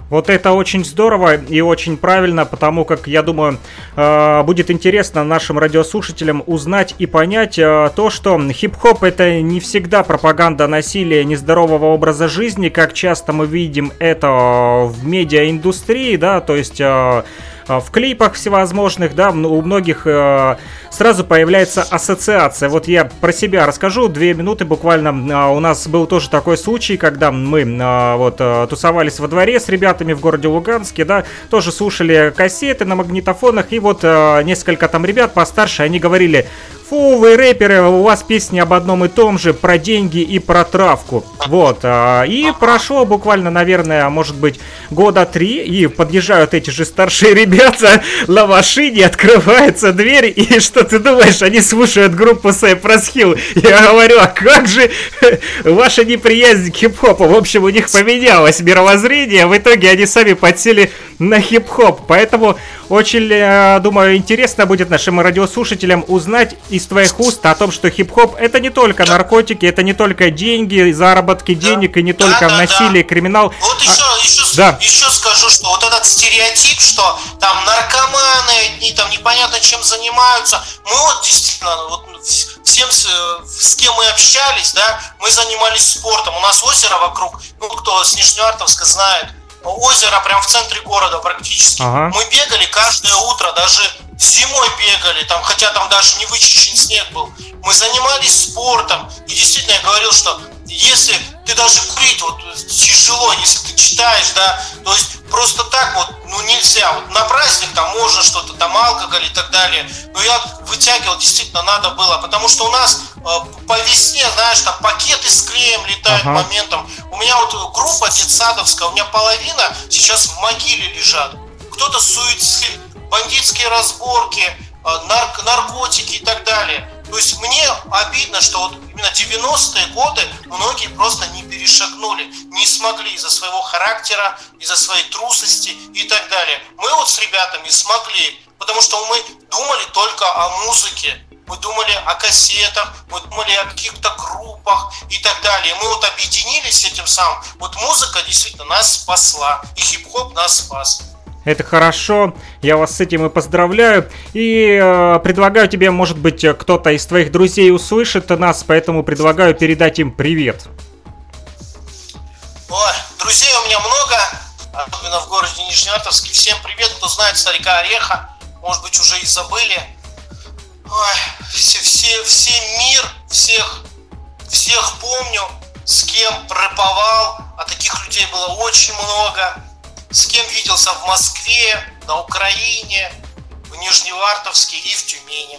Вот это очень здорово и очень правильно, потому как, я думаю, э, будет интересно нашим радиослушателям узнать и понять э, то, что хип-хоп это не всегда пропаганда насилия, нездорового образа жизни, как часто мы видим это в медиаиндустрии, да, то есть э, в клипах всевозможных, да, у многих э, сразу появляется ассоциация. Вот я про себя расскажу, две минуты буквально. А, У нас был тоже такой случай, когда мы а, вот а, тусовались во дворе с ребятами в городе Луганске, да, тоже слушали кассеты на магнитофонах, и вот а, несколько там ребят постарше, они говорили, Фу, вы рэперы, у вас песни об одном и том же, про деньги и про травку. Вот, а, и прошло буквально, наверное, может быть, года три, и подъезжают эти же старшие ребята на машине, открывается дверь, и что ты думаешь, они слушают группу Cypress Hill. Я говорю, а как же ваша неприязнь к хип-хопу? В общем, у них поменялось мировоззрение, в итоге они сами подсели на хип-хоп, поэтому очень, э, думаю, интересно будет нашим радиослушателям узнать из твоих уст о том, что хип-хоп это не только наркотики, это не только деньги, заработки денег и не только насилие, криминал. Вот еще, еще, да. еще скажу, что вот этот стереотип, что там наркоманы, одни там непонятно чем занимаются. Мы вот действительно, вот всем, с, с кем мы общались, да, мы занимались спортом. У нас озеро вокруг, ну кто с Нижнеартовска знает, озеро прям в центре города практически. Ага. Мы бегали каждое утро, даже зимой бегали, там, хотя там даже не вычищен снег был. Мы занимались спортом. И действительно я говорил, что если ты даже курить вот тяжело, если ты читаешь, да, то есть просто так вот, ну нельзя. Вот на праздник там можно что-то, там алкоголь и так далее. Но я вытягивал, действительно надо было, потому что у нас э, по весне, знаешь, там пакеты с клеем летают Ага. моментом. У меня вот группа детсадовская, у меня половина сейчас в могиле лежат. Кто-то суицид, бандитские разборки, э, нарк- наркотики и так далее. То есть мне обидно, что вот именно 90-е годы многие просто не перешагнули, не смогли из-за своего характера, из-за своей трусости и так далее. Мы вот с ребятами смогли, потому что мы думали только о музыке, мы думали о кассетах, мы думали о каких-то группах и так далее. Мы вот объединились этим самым. Вот музыка действительно нас спасла, и хип-хоп нас спас. Это хорошо, я вас с этим и поздравляю. И э, предлагаю тебе, может быть, э, кто-то из твоих друзей услышит нас, поэтому предлагаю передать им привет. Ой, друзей у меня много, особенно в городе Нижнеартовске. Всем привет, кто знает старика Ореха, может быть, уже и забыли. Ой, все, все, все мир, всех, всех помню, с кем рэповал, а таких людей было очень много. С кем виделся в Москве, на Украине, в Нижневартовске и в Тюмени.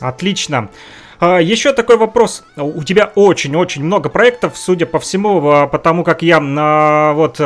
Отлично. А, Еще такой вопрос. У тебя очень-очень много проектов, судя по всему, потому как я а, вот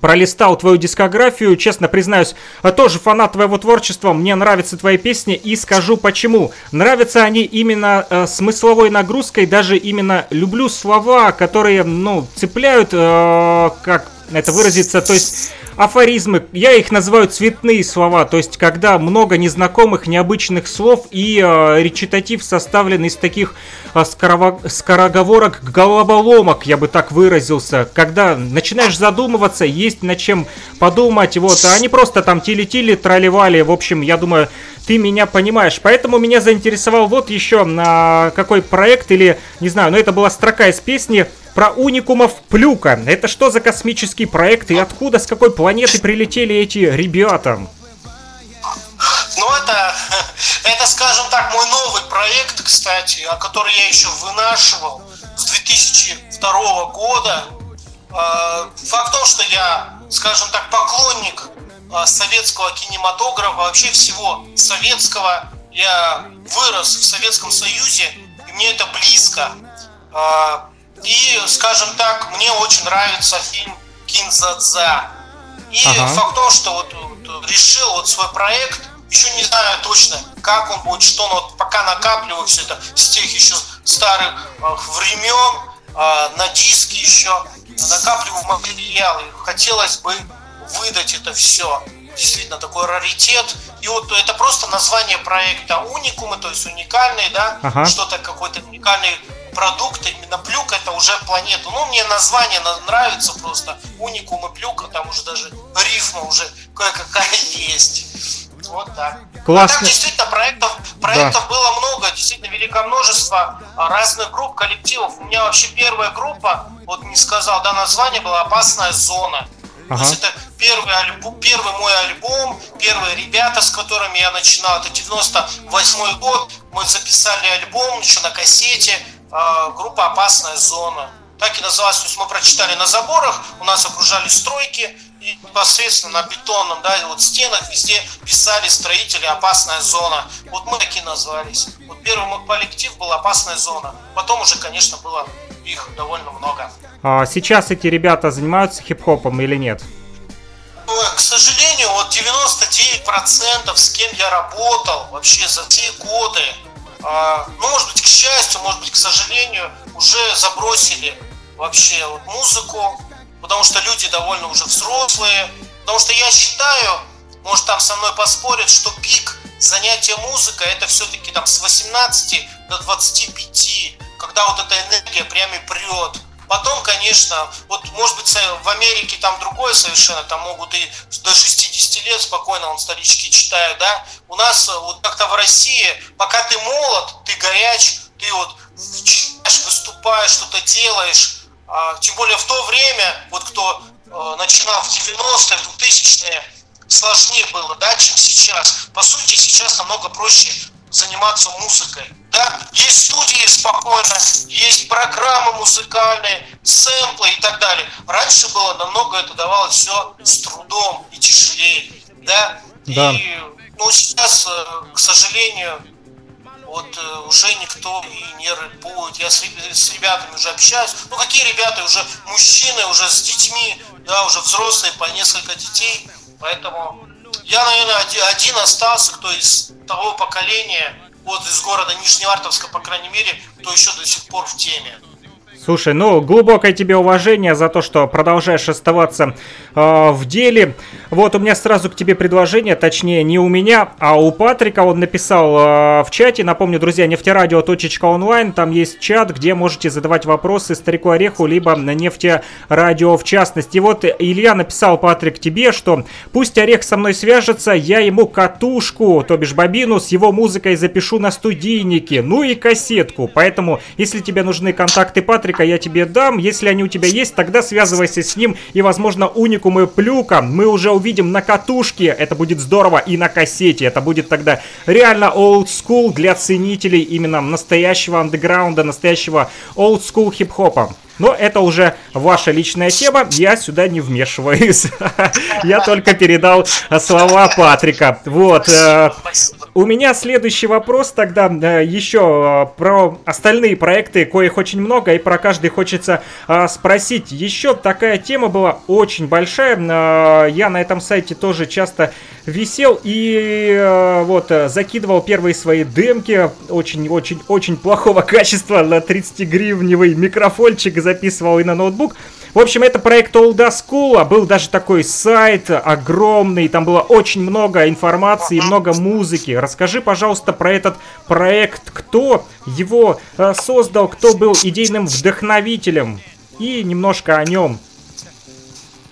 пролистал твою дискографию, честно признаюсь, тоже фанат твоего творчества, мне нравятся твои песни и скажу почему. Нравятся они именно э, смысловой нагрузкой, даже именно люблю слова, которые, ну, цепляют, э, как это выразиться, то есть афоризмы, я их называю цветные слова, то есть когда много незнакомых, необычных слов и э, речитатив составлен из таких э, скорово- скороговорок, головоломок, я бы так выразился, когда начинаешь задумываться, есть над чем подумать, вот, а не просто там тили-тили, тролливали, в общем, я думаю, ты меня понимаешь, поэтому меня заинтересовал вот еще на какой проект или, не знаю, но это была строка из песни, про уникумов Плюка. Это что за космический проект и откуда, с какой планеты прилетели эти ребята? Ну, это, это, скажем так, мой новый проект, кстати, о который я еще вынашивал с 2002 года. Э, Факт в том, что я, скажем так, поклонник э, советского кинематографа, вообще всего советского. Я вырос в Советском Союзе, и мне это близко. И, скажем так, мне очень нравится фильм Кинзадза. И Ага. факт в том, что вот, вот решил вот свой проект, еще не знаю точно, как он будет, что, но вот пока накапливаю все это с тех еще старых э, времен, э, на диске еще, накапливаю материалы. Хотелось бы выдать это все. Действительно такой раритет. И вот это просто название проекта уникумы, то есть уникальный, да, Ага. что-то какой-то уникальный продукт, именно плюк это уже планета. Ну, мне название на- нравится просто. Уникум и плюк, а там уже даже рифма уже кое-какая есть. Вот так. Классно. А так действительно проектов, проектов было много, действительно великое множество а, разных групп, коллективов. У меня вообще первая группа, вот не сказал, да, название было «Опасная зона». То Ага. есть это первый, альбом, первый мой альбом, первые ребята, с которыми я начинал. Это 98 год. Мы записали альбом еще на кассете. Э, группа «Опасная зона». Так и называлась. То есть мы прочитали на заборах, у нас окружали стройки. и непосредственно на бетонном, да, вот стенах везде писали строители «Опасная зона». Вот мы такие назвались. Вот первый мой коллектив был «Опасная зона». Потом уже, конечно, было их довольно много. А сейчас эти ребята занимаются хип-хопом или нет? Ой, к сожалению, вот 99% с кем я работал вообще за все годы, а, ну, может быть, к счастью, может быть, к сожалению, уже забросили вообще вот музыку, потому что люди довольно уже взрослые, потому что я считаю, может, там со мной поспорят, что пик занятия музыкой это все-таки там с 18 до 25, когда вот эта энергия прямо и прет. Потом, конечно, вот может быть в Америке там другое совершенно, там могут и до 60 лет спокойно он старички читают, да. У нас э, вот как-то в России, пока ты молод, ты горяч, ты вот читаешь, выступаешь, что-то делаешь, а, тем более в то время, вот кто э, начинал в 90-е, 2000-е, сложнее было, да, чем сейчас. По сути, сейчас намного проще заниматься музыкой. Да? Есть студии спокойно, есть программы музыкальные, сэмплы и так далее. Раньше было намного это давалось все с трудом и тяжелее. Да? Да. И ну, сейчас, э, к сожалению, вот э, уже никто и не рэпует. Я с, с ребятами уже общаюсь. Ну какие ребята уже мужчины, уже с детьми, да, уже взрослые, по несколько детей. Поэтому я, наверное, один остался, кто из того поколения, вот из города Нижневартовска, по крайней мере, кто еще до сих пор в теме. Слушай, ну, глубокое тебе уважение за то, что продолжаешь оставаться э, в деле. Вот у меня сразу к тебе предложение, точнее, не у меня, а у Патрика. Он написал э, в чате, напомню, друзья, нефтерадио.онлайн, там есть чат, где можете задавать вопросы Старику Ореху, либо на нефтерадио в частности. Вот Илья написал, Патрик, тебе, что пусть Орех со мной свяжется, я ему катушку, то бишь бобину с его музыкой запишу на студийнике, ну и кассетку. Поэтому, если тебе нужны контакты Патрика, я тебе дам. Если они у тебя есть, тогда связывайся с ним. И, возможно, уникумы Плюка мы уже увидим на катушке. Это будет здорово. И на кассете. Это будет тогда реально old school для ценителей именно настоящего андеграунда, настоящего old school хип-хопа. Но это уже ваша личная тема, я сюда не вмешиваюсь. Я только передал слова Патрика. Вот. э, У меня следующий вопрос тогда э, еще э, про остальные проекты, коих очень много, и про каждый хочется э, спросить. Еще такая тема была очень большая. э, Я на этом сайте тоже часто висел и э, вот э, закидывал первые свои демки очень-очень-очень плохого качества на 30-гривневый микрофончик записывал и на ноутбук. В общем, это проект Olda School, был даже такой сайт огромный, там было очень много информации, много музыки. Расскажи, пожалуйста, про этот проект, кто его э, создал, кто был идейным вдохновителем и немножко о нем.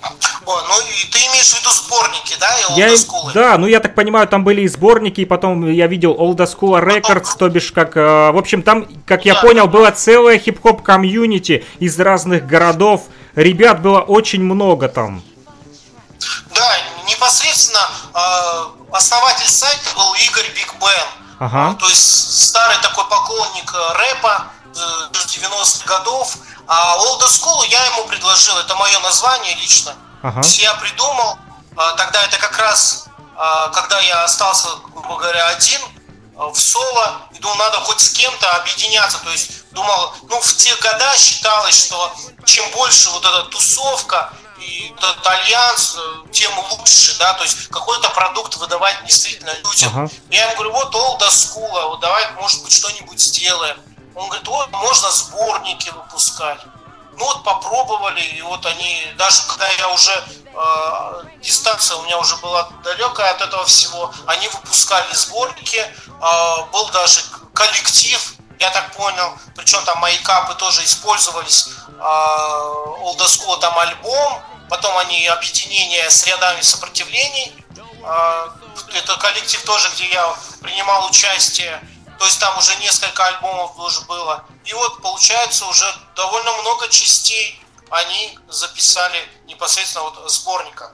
О, ну и ты имеешь в виду сборники, да, и Я, да, ну я так понимаю, там были и сборники, и потом я видел Old School Records, то бишь как, э, в общем, там, как я понял, была целая хип-хоп комьюнити из разных городов. Ребят было очень много там. Да, непосредственно э, основатель сайта был Игорь Биг Бен. Ага. То есть старый такой поклонник э, рэпа э, 90-х годов. А Old School я ему предложил, это мое название лично. Ага. Я придумал, а, тогда это как раз, а, когда я остался, грубо говоря, один в соло, и думал, надо хоть с кем-то объединяться. То есть думал, ну в те года считалось, что чем больше вот эта тусовка и этот альянс, э, тем лучше, да, то есть какой-то продукт выдавать действительно людям. Ага. Я ему говорю, вот Old School, вот давай, может быть, что-нибудь сделаем. Он говорит, вот, можно сборники выпускать. Ну вот попробовали, и вот они, даже когда я уже, э, дистанция у меня уже была далекая от этого всего, они выпускали сборники, э, был даже коллектив, я так понял, причем там мои капы тоже использовались, э, Old School там альбом, потом они объединение с рядами сопротивлений, э, это коллектив тоже, где я принимал участие, то есть там уже несколько альбомов уже было. И вот получается уже довольно много частей они записали непосредственно вот сборника.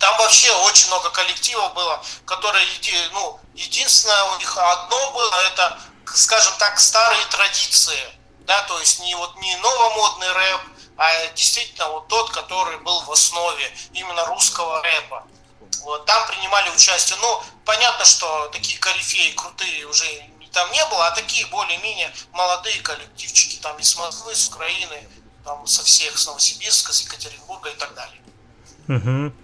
Там вообще очень много коллективов было, которые, ну, единственное у них одно было, это, скажем так, старые традиции, да, то есть не вот не новомодный рэп, а действительно вот тот, который был в основе именно русского рэпа. Вот, там принимали участие. Ну, понятно, что такие корифеи крутые уже там не было, а такие более-менее молодые коллективчики, там из Москвы, с Украины, там со всех, с Новосибирска, с Екатеринбурга и так далее. Угу.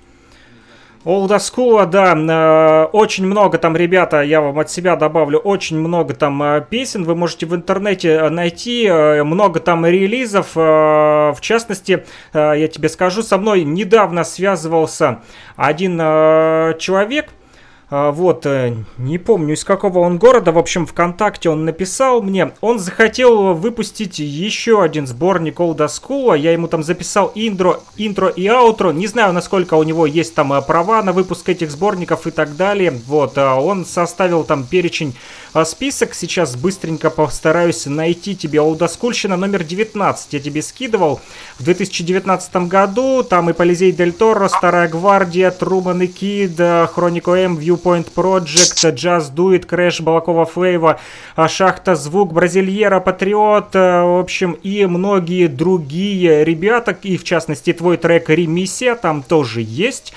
School, да, э, очень много там, ребята, я вам от себя добавлю, очень много там э, песен, вы можете в интернете э, найти, много там релизов, в частности, я тебе скажу, со мной недавно связывался один человек, Вот, э, не помню из какого он города, в общем, ВКонтакте он написал мне, он захотел выпустить еще один сборник Old School, я ему там записал интро, интро и аутро, не знаю, насколько у него есть там э, права на выпуск этих сборников и так далее, вот, а он составил там перечень а, список, сейчас быстренько постараюсь найти тебе Олдаскульщина номер 19, я тебе скидывал. В 2019 году, там и Полизей Дель Торо, Старая Гвардия, Труман и Кид, Хронико М, Viewpoint Project, Just Do It, Crash, Балакова Флейва, а, Шахта Звук, Бразильера, Патриот, а, в общем, и многие другие ребята, и в частности твой трек Ремиссия там тоже есть.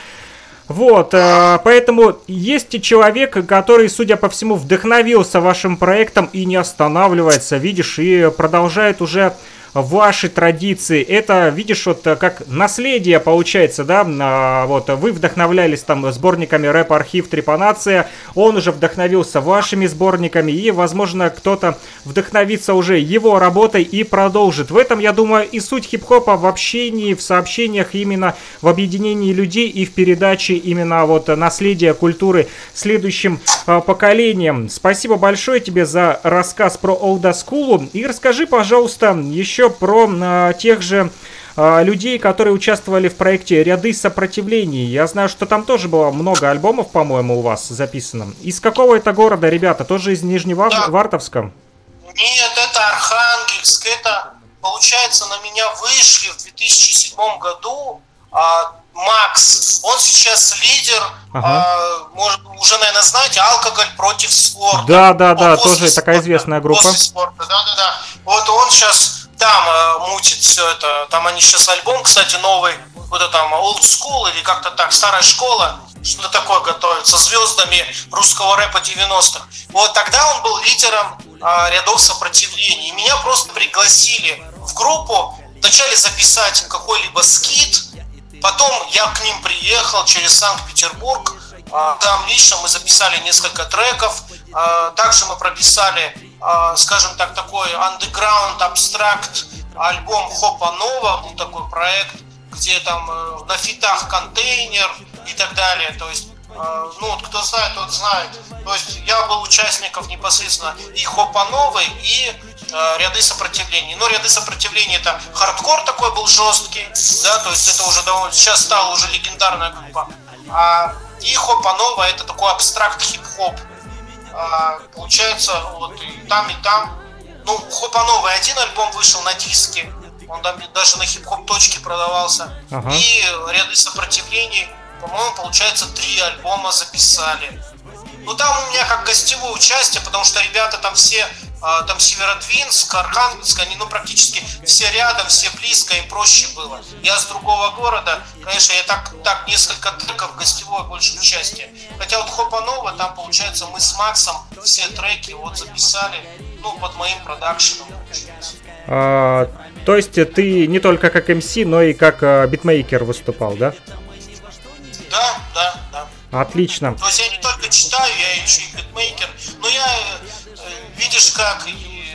Вот, э, поэтому есть человек, который, судя по всему, вдохновился вашим проектом и не останавливается, видишь, и продолжает уже ваши традиции. Это, видишь, вот э, как наследие получается, да, а, вот вы вдохновлялись там сборниками рэп архив Трепанация, он уже вдохновился вашими сборниками, и, возможно, кто-то вдохновится уже его работой и продолжит. В этом, я думаю, и суть хип-хопа в общении, в сообщениях, именно в объединении людей и в передаче именно вот наследия культуры следующим э, поколениям. Спасибо большое тебе за рассказ про School. И расскажи, пожалуйста, еще про э, тех же э, людей, которые участвовали в проекте «Ряды сопротивлений». Я знаю, что там тоже было много альбомов, по-моему, у вас записано. Из какого это города, ребята? Тоже из Нижневартовска? Нет, это Архангельск. Это, получается, на меня вышли в 2007 году а, Макс. Он сейчас лидер, Ага. а, может, уже, наверное, знаете, алкоголь против спорта. Да, да, да, Он тоже такая известная группа. После спорта, да, да, да. Вот он сейчас там э, мутит все это. Там они сейчас альбом, кстати, новый, это там Old School или как-то так, старая школа, что такое готовят, со звездами русского рэпа 90-х. Вот тогда он был лидером а, рядов сопротивления. И меня просто пригласили в группу, вначале записать какой-либо скит, потом я к ним приехал через Санкт-Петербург, там лично мы записали несколько треков, а, также мы прописали, а, скажем так, такой underground абстракт альбом Хопа Нова, был такой проект, где там э, на фитах контейнер и так далее, то есть э, ну, вот кто знает, тот знает. То есть я был участником непосредственно и Хопа Новой, и э, ряды сопротивления. Но ряды сопротивления это хардкор такой был жесткий, да, то есть это уже довольно, сейчас стала уже легендарная группа. А, и Хопа Нова это такой абстракт хип-хоп. А, получается, вот и там, и там. Ну, Хопа Новый один альбом вышел на диске, он там даже на хип-хоп точке продавался. Ага. И ряды сопротивлений, по-моему, получается, три альбома записали. Ну там у меня как гостевое участие, потому что ребята там все, а, там Северодвинск, Архангельск, они ну практически все рядом, все близко, им проще было. Я с другого города, конечно, я так, так несколько треков гостевое больше участие. Хотя вот Хопа Нова, там получается мы с Максом все треки вот записали, ну под моим продакшеном получается. А, то есть ты не только как МС, но и как а, битмейкер выступал, да? Да, да, да. Отлично. То есть я не только читаю, я еще и битмейкер. Но я, э, видишь как,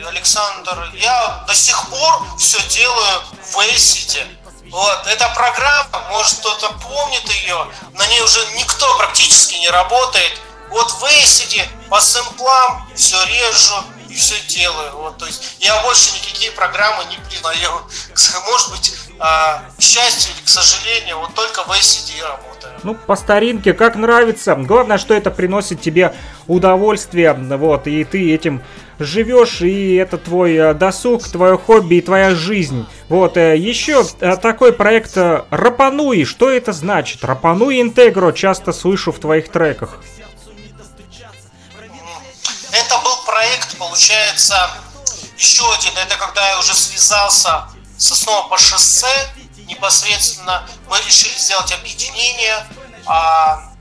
Александр, я до сих пор все делаю в Acid. Вот, эта программа, может кто-то помнит ее, на ней уже никто практически не работает. Вот в Acid по сэмплам все режу и все делаю. Вот, то есть я больше никакие программы не признаю. Может быть, а, к счастью или к сожалению, вот только в Acid и работаю. Ну, по старинке, как нравится. Главное, что это приносит тебе удовольствие, вот, и ты этим живешь, и это твой э, досуг, твое хобби и твоя жизнь. Вот, э, еще э, такой проект Рапануи. Что это значит? Рапануи Интегро часто слышу в твоих треках. Получается, еще один. Это когда я уже связался Сосново по шоссе непосредственно мы решили сделать объединение. А,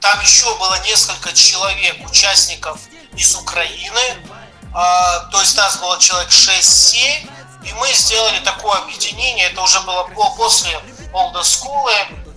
там еще было несколько человек, участников из Украины. А, то есть нас было человек 6-7. И мы сделали такое объединение. Это уже было по- после олдоскулы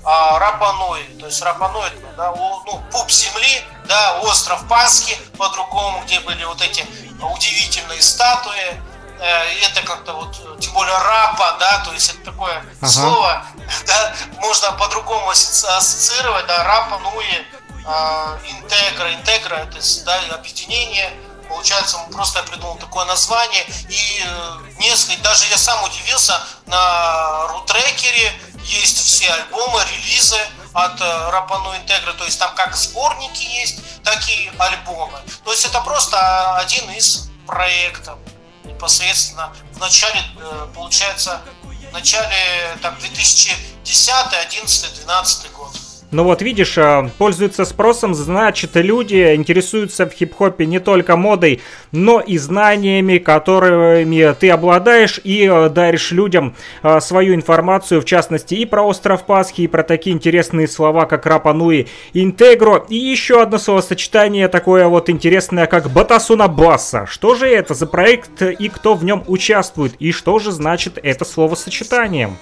а, Рапануи. То есть Рапануи, это, да, о- ну, пуп земли, да, остров Пасхи по-другому, где были вот эти удивительные статуи. Э, и это как-то вот, тем более рапа, да, то есть это такое Ага. слово, да, можно по-другому ассоциировать, да, рапа, нуи, а, интегра, интегра, это да, объединение, Получается, мы просто придумал такое название. И э, несколько, даже я сам удивился, на рутрекере есть все альбомы, релизы от э, Рапану Интегра. То есть там как сборники есть, так и альбомы. То есть это просто один из проектов непосредственно в начале, э, получается, в начале так, 2010, 11, 12 год. Ну вот видишь, э, пользуется спросом, значит, люди интересуются в хип-хопе не только модой, но и знаниями, которыми ты обладаешь, и э, даришь людям э, свою информацию, в частности, и про остров Пасхи, и про такие интересные слова, как Рапануи, Интегро, и еще одно словосочетание такое вот интересное, как Батасуна Баса. Что же это за проект и кто в нем участвует, и что же значит это словосочетание?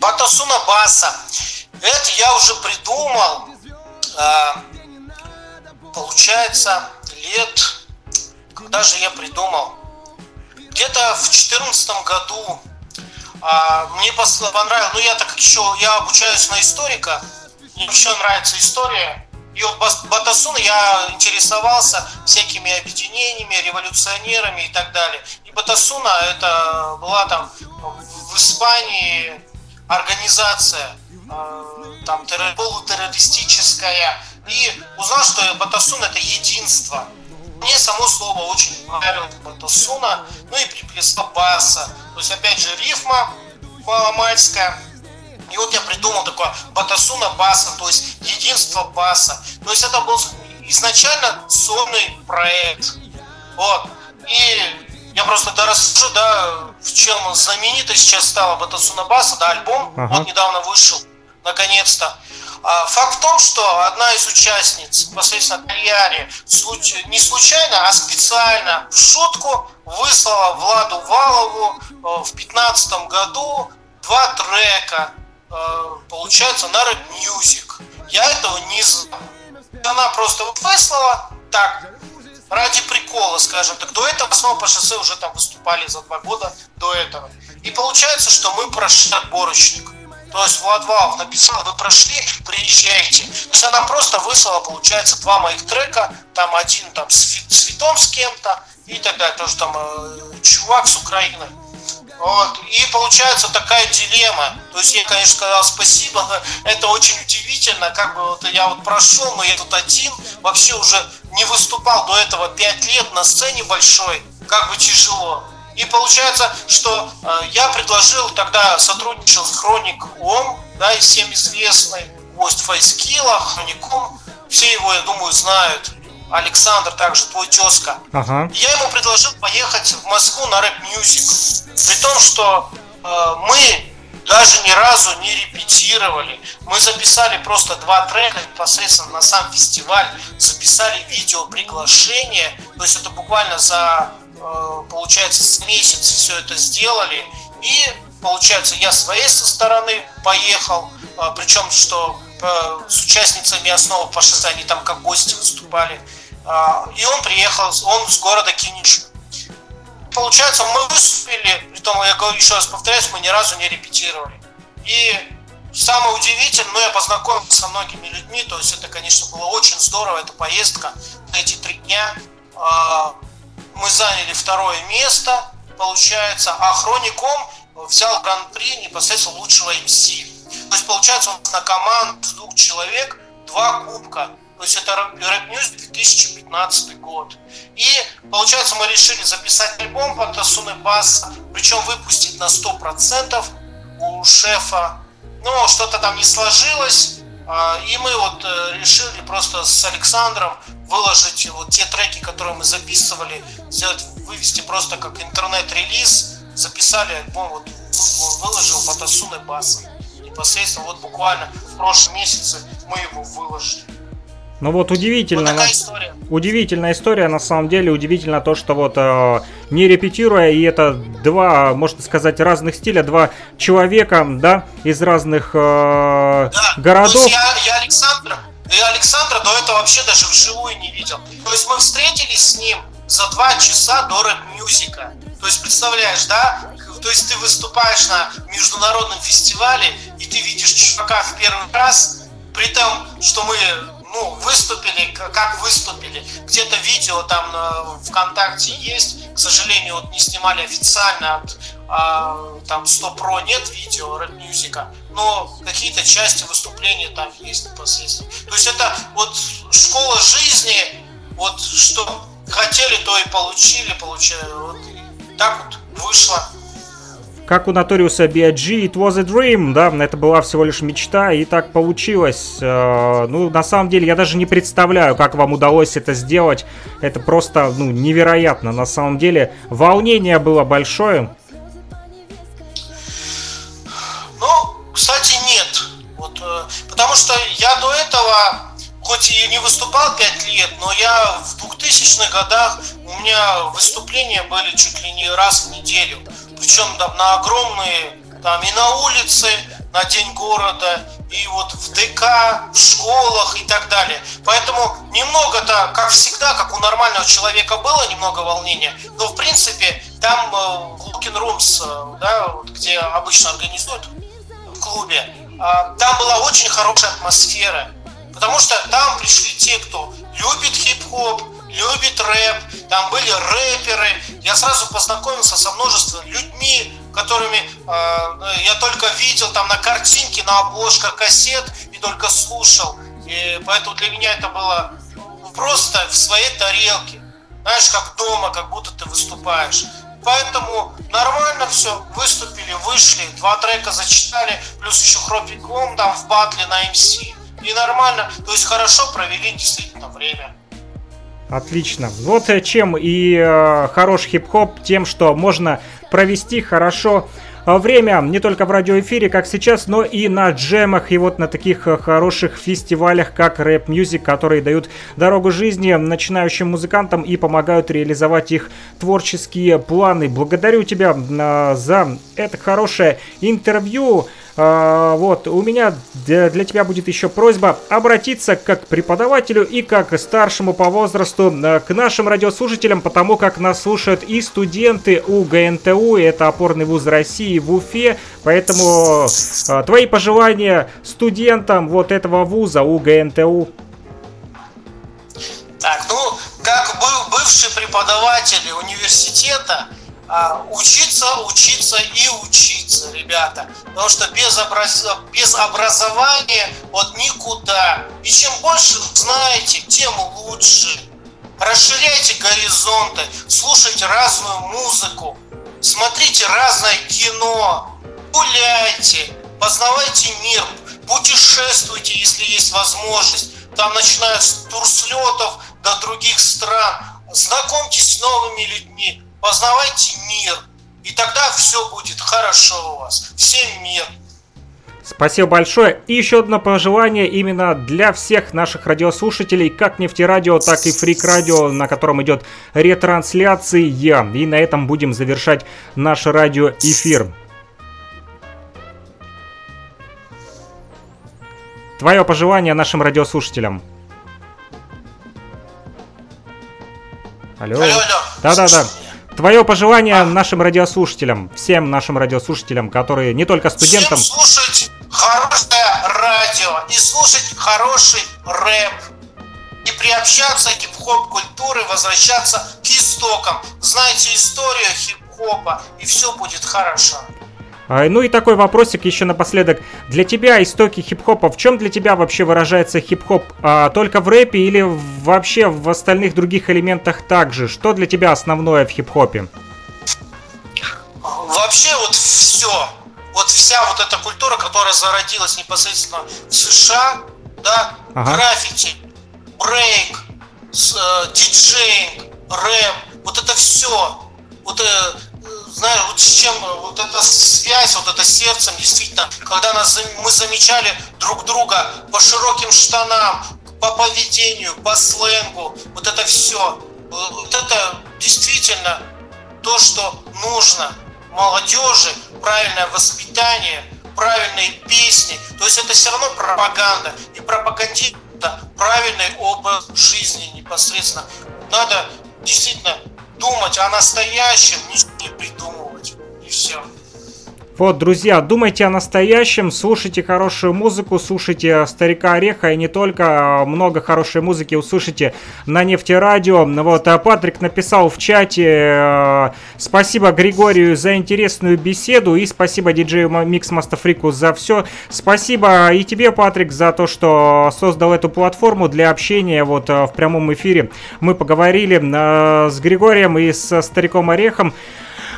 Батасуна Баса. Это я уже придумал, а, получается, лет, когда же я придумал? Где-то в четырнадцатом году а, мне понравилось, ну я так еще, я обучаюсь на историка, мне еще нравится история, и вот Бас- Батасуна я интересовался всякими объединениями, революционерами и так далее. И Батасуна это была там в Испании организация э, там террор- полутеррористическая и узнал, что Батасуна это единство. Мне само слово очень понравилось Батасуна, ну и приплесла баса. То есть опять же рифма маломальская. И вот я придумал такое Батасуна баса, то есть единство баса. То есть это был изначально сольный проект. Вот. И я просто да, расскажу, да, в чем знаменито сейчас стала Батасуна Баса, да, альбом, Ага. вот недавно вышел, наконец-то. А, Факт в том, что одна из участниц, непосредственно Кальяри, случ- не случайно, а специально в шутку выслала Владу Валову э, в 2015 году два трека, э, получается, на Рэп Music. Я этого не знал. Она просто выслала так, ради прикола, скажем так. До этого снова по шоссе уже там выступали за два года до этого. И получается, что мы прошли отборочник. То есть Влад Валов написал, вы прошли, приезжайте. То есть она просто выслала, получается, два моих трека, там один там с, фи- с фитом с кем-то, и так далее, тоже там э, чувак с Украины. Вот. И получается такая дилемма. То есть я, конечно, сказал спасибо, это очень удивительно, как бы вот я вот прошел, но я тут один, вообще уже не выступал до этого пять лет на сцене большой, как бы тяжело. И получается, что э, я предложил, тогда сотрудничал с Хроник Ом, да, и всем известный, гость Файскила, Хроником, все его, я думаю, знают. Александр, также твой тезка. Ага. Я ему предложил поехать в Москву на рэп мюзик. При том, что э, мы даже ни разу не репетировали. Мы записали просто два трека непосредственно на сам фестиваль, записали видео приглашение. То есть это буквально за, э, получается, с месяц все это сделали. И получается, я своей со стороны поехал, а, причем что э, с участницами основы шоссе, они там как гости выступали. А, И он приехал, он с города Киниш. Получается, мы выступили, при том, я говорю, еще раз повторяюсь, мы ни разу не репетировали. И самое удивительное, ну, я познакомился со многими людьми, то есть это, конечно, было очень здорово, эта поездка на эти три дня. А, Мы заняли второе место, получается, а Хроником взял гран-при непосредственно лучшего МС. То есть, получается, он на команду двух человек два кубка. То есть это Рэп News 2015 год. И получается мы решили записать альбом под Тасуны Баса, причем выпустить на 100% у шефа. Но что-то там не сложилось. а, И мы вот э, решили просто с Александром выложить вот те треки, которые мы записывали, сделать, вывести просто как интернет-релиз, записали альбом, вот вы- выложил Батасун и Баса. Непосредственно вот буквально в прошлом месяце мы его выложили. Ну вот удивительно. Вот история. Удивительная история, на самом деле, удивительно то, что вот э, не репетируя, и это два, можно сказать, разных стиля, два человека, да, из разных э, То городов. есть я, я Александра, я Александра до этого вообще даже вживую не видел. То есть мы встретились с ним за два часа до рэп-мюзика. То есть представляешь, да? То есть ты выступаешь на международном фестивале, и ты видишь чувака в первый раз, при том, что мы ну, выступили, как выступили. Где-то видео там на ВКонтакте есть, к сожалению, вот не снимали официально от а, там 100 Pro нет видео рэп-мюзика, но какие-то части выступления там есть непосредственно. То есть это вот школа жизни, вот что хотели, то и получили, получали. Вот и так вот вышло. Как у Notorious B.I.G. It was a dream, да, это была всего лишь мечта, и так получилось. Э, Ну, на самом деле, я даже не представляю, как вам удалось это сделать. Это просто, ну, невероятно, на самом деле. Волнение было большое. Ну, кстати, нет. Вот, э, потому что я до этого, хоть и не выступал 5 лет, но я в 2000-х годах, у меня выступления были чуть ли не раз в неделю. Причем там на огромные, там и на улице, на День города, и вот в ДК, в школах и так далее. Поэтому немного-то, как всегда, как у нормального человека было немного волнения, но в принципе там э, Looking Rooms, э, да, вот где обычно организуют в клубе, а, там была очень хорошая атмосфера. Потому что там пришли те, кто любит хип-хоп, любит рэп, там были рэперы. Я сразу познакомился со множеством людьми, которыми э, я только видел там на картинке, на обложках кассет и только слушал. И поэтому для меня это было просто в своей тарелке. Знаешь, как дома, как будто ты выступаешь. Поэтому нормально все, выступили, вышли, два трека зачитали, плюс еще хропиком там в батле на МС. И нормально, то есть хорошо провели действительно время. Отлично. Вот э, чем и э, хорош хип-хоп, тем, что можно провести хорошо э, время не только в радиоэфире, как сейчас, но и на джемах, и вот на таких э, хороших фестивалях, как Рэп Music, которые дают дорогу жизни начинающим музыкантам и помогают реализовать их творческие планы. Благодарю тебя за это хорошее интервью. А, вот, у меня для, тебя будет еще просьба обратиться как к преподавателю и как старшему по возрасту э, к нашим радиослушателям, потому как нас слушают и студенты УГНТУ, это опорный вуз России в Уфе, поэтому э, твои пожелания студентам вот этого вуза УГНТУ. Так, ну, как бы- бывший преподаватель университета, а, учиться, учиться и учиться, ребята. Потому что без, образ- без образования вот никуда. И чем больше знаете, тем лучше. Расширяйте горизонты, слушайте разную музыку, смотрите разное кино, гуляйте, познавайте мир, путешествуйте, если есть возможность. Там начиная с турслетов до других стран. Знакомьтесь с новыми людьми, познавайте мир. И тогда все будет хорошо у вас. Всем мир. Спасибо большое. И еще одно пожелание именно для всех наших радиослушателей, как Нефтерадио, так и Фрик Радио, на котором идет ретрансляция. И на этом будем завершать наш радиоэфир. Твое пожелание нашим радиослушателям. Алло. Да-да-да. Твое пожелание нашим радиослушателям, всем нашим радиослушателям, которые не только студентам, Всем слушать хорошее радио и слушать хороший рэп. И приобщаться к хип-хоп культуре, возвращаться к истокам. Знаете историю хип-хопа, и все будет хорошо. А, Ну и такой вопросик еще напоследок. Для тебя истоки хип-хопа, в чем для тебя вообще выражается хип-хоп? А, только в рэпе или вообще в остальных других элементах также? Что для тебя основное в хип-хопе? Вообще вот все, вот вся вот эта культура, которая зародилась непосредственно в США, да, Ага. граффити, брейк, э, диджеинг, рэп, вот это все, вот э, знаю, с чем вот эта связь, вот это сердцем, действительно, когда нас, мы замечали друг друга по широким штанам, по поведению, по сленгу, вот это все, вот это действительно то, что нужно молодежи, правильное воспитание, правильные песни. То есть это все равно пропаганда. И пропагандирует правильный образ жизни непосредственно. Надо действительно думать о настоящем, не придумывать. И все. Вот, друзья, думайте о настоящем, слушайте хорошую музыку, слушайте Старика Ореха и не только, много хорошей музыки услышите на Нефтерадио. Вот, а Патрик написал в чате, э, спасибо Григорию за интересную беседу и спасибо диджею Микс Мастафрику за все. Спасибо и тебе, Патрик, за то, что создал эту платформу для общения вот э, в прямом эфире. Мы поговорили э, с Григорием и со Стариком Орехом.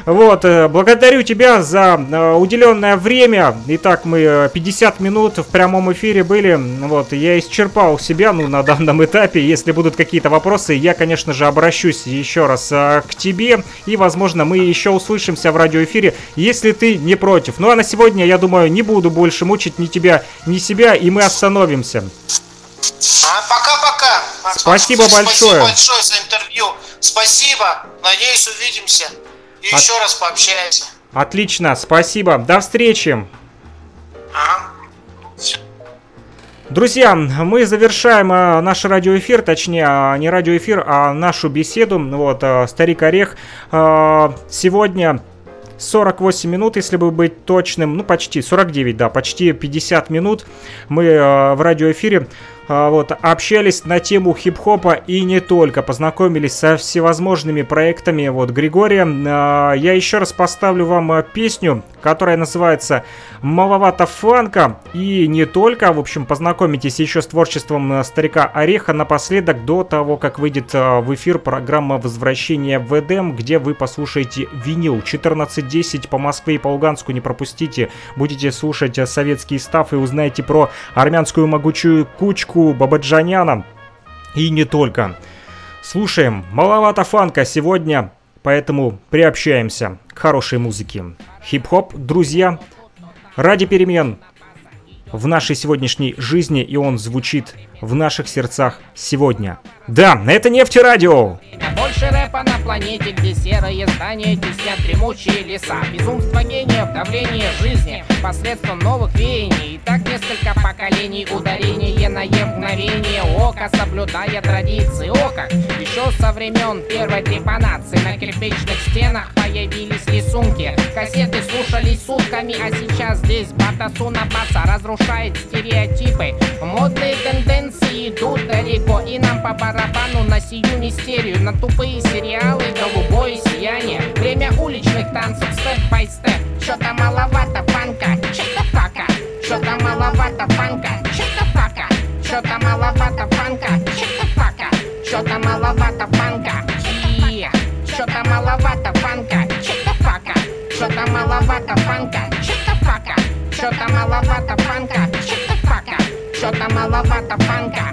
Вот, э, благодарю тебя за э, уделенное время. Итак, мы э, 50 минут в прямом эфире были. Вот, я исчерпал себя, ну, на данном этапе. Если будут какие-то вопросы, я, конечно же, обращусь еще раз э, к тебе. И, возможно, мы еще услышимся в радиоэфире, если ты не против. Ну, а на сегодня, я думаю, не буду больше мучить ни тебя, ни себя, и мы остановимся. А, Пока-пока. Спасибо большое. Спасибо большое за интервью. Спасибо. Надеюсь, увидимся. И От- еще раз пообщаемся. Отлично, спасибо. До встречи. Друзья, мы завершаем э, наш радиоэфир, точнее, э, не радиоэфир, а нашу беседу. Вот, э, Старик Орех э, сегодня 48 минут, если бы быть точным, ну почти 49, да, почти 50 минут мы э, в радиоэфире вот, общались на тему хип-хопа и не только, познакомились со всевозможными проектами вот Григория. Э, я еще раз поставлю вам э, песню, которая называется «Маловато фанка» и не только, в общем, познакомитесь еще с творчеством старика Ореха напоследок до того, как выйдет в эфир программа «Возвращение в Эдем», где вы послушаете винил 14.10 по Москве и по Луганску, не пропустите. Будете слушать советский став и узнаете про армянскую могучую кучку Бабаджаняна. И не только. Слушаем. Маловато фанка сегодня, поэтому приобщаемся к хорошей музыке. Хип-хоп, друзья, ради перемен в нашей сегодняшней жизни, и он звучит в наших сердцах сегодня. Да, это нефтерадио! Больше рэпа на планете, где серые здания теснят дремучие леса. Безумство гениев, давление жизни посредством новых веяний. И так несколько поколений, ударение на мгновение ока Соблюдая традиции ока Еще со времен первой трепанации На кирпичных стенах появились рисунки Кассеты слушались сутками, а сейчас здесь Батасуна баса разрушает стереотипы. Модные тенденции идут далеко И нам по барабану на сию мистерию На тупые сериалы, голубое сияние. Время уличных танцев, степ-бай-степ Что-то маловато фанка, чё-то фака. Что-то маловато фанка, чё-то фака. Что-то маловато фанка, чё-то фака. Что-то маловато фанка. Что-то маловато фанка, чё-то фака. Что-то маловато фанка, чё-то фака. Что-то маловато фанка, чё-то фака Что-то маловато фанка,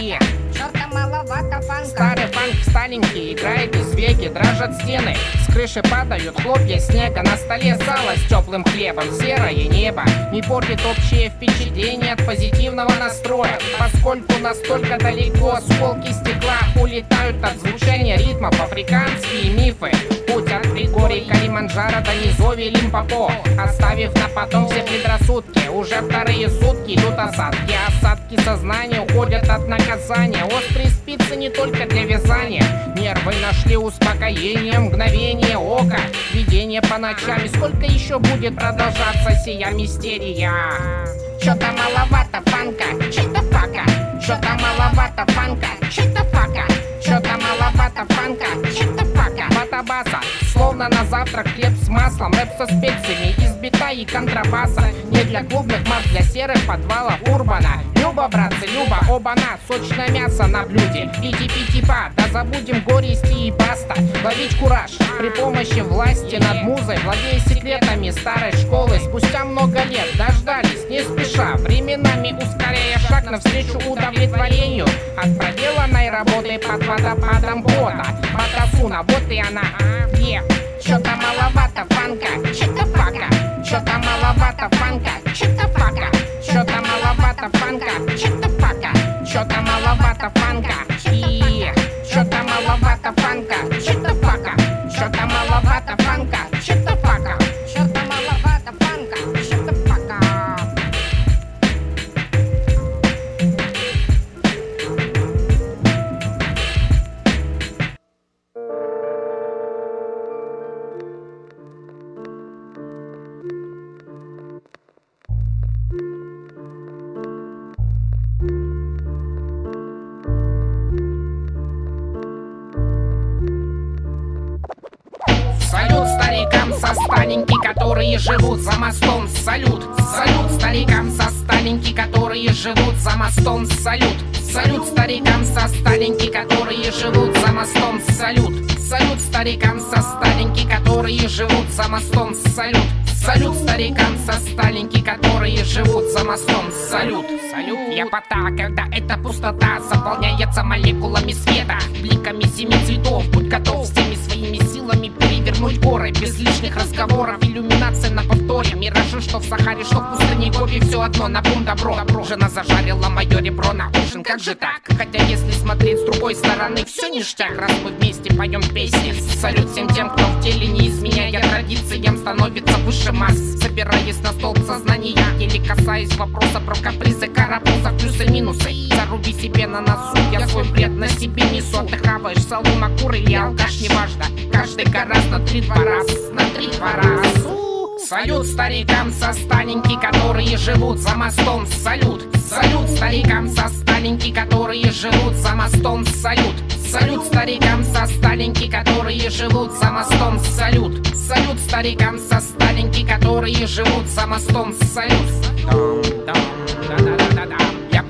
yeah. Что-то фанка Старый фанк старенький играет из веки Дрожат стены, с крыши падают хлопья снега На столе сало с теплым хлебом, серое небо Не портит общее впечатление от позитивного настроя Поскольку настолько далеко осколки стекла Улетают от звучания ритмов. Африканские мифы Путь от Григорий Калиманджаро до низови Лимпопо Оставив на потом все предрассудки. Уже вторые сутки идут осадки Осадки сознания уходят от наказания. Острые спицы не только для вязания. Нервы нашли успокоение, мгновение ока. Видение по ночам. И сколько еще будет продолжаться сия мистерия? Что-то маловато фанка, что-то фака. Что-то маловато фанка, что-то фака Что-то маловато фанка, что-то фака Батабаса, словно на завтрак хлеб с маслом. Рэп со специями. Из бита и контрабаса. Не для клубных масс, для серых подвалов урбана. Люба, братцы, Люба, оба-на Сочное мясо на блюде. И типи-типа, да забудем горести и баста Ловить кураж при помощи власти над музой. Владея секретами старой школы. Спустя много лет дождались, не спеша. Временами ускоряя шаг навстречу удовлетворению От проделанной работы под надо подработа Матрофуна, вот и она, а? е. Чё-то маловато фанка, чё-то фака. Чё-то маловато фанка, чё-то фака. Чё-то маловато фанка, чё-то фака. Чё-то маловато фанка. Старикам со Сталинки, которые живут за мостом. Салют, салют. Я пота, когда эта пустота заполняется молекулами света, бликами семи цветов. Будь готов всеми своими силами перевернуть горы без лишних разговоров. Повторе, миражи, что в Сахаре, что в пустыне Гоби, все одно на бум добро. Жена зажарила мое ребро на ужин, как же так? Хотя если смотреть с другой стороны, все ништяк, раз мы вместе поем песни. Салют всем тем, кто в теле не изменяя традициям, становится выше масс. Собираясь на столб сознания или касаясь вопроса про капризы, карапуза, плюсы-минусы. Заруби себе на носу, я свой бред на себе несу. Отдыхаваешь, салон, макур или алкаш, неважно. Каждый гораздо три-два раз, на три-два раз. Салют старикам со Сталинки, которые живут за мостом. Салют, салют старикам со Сталинки, которые живут за мостом. Салют, салют старикам со Сталинки, которые живут за мостом. Салют, салют старикам со Сталинки, которые живут за мостом. Салют. Дам, дам, да-да-да-да-да. Я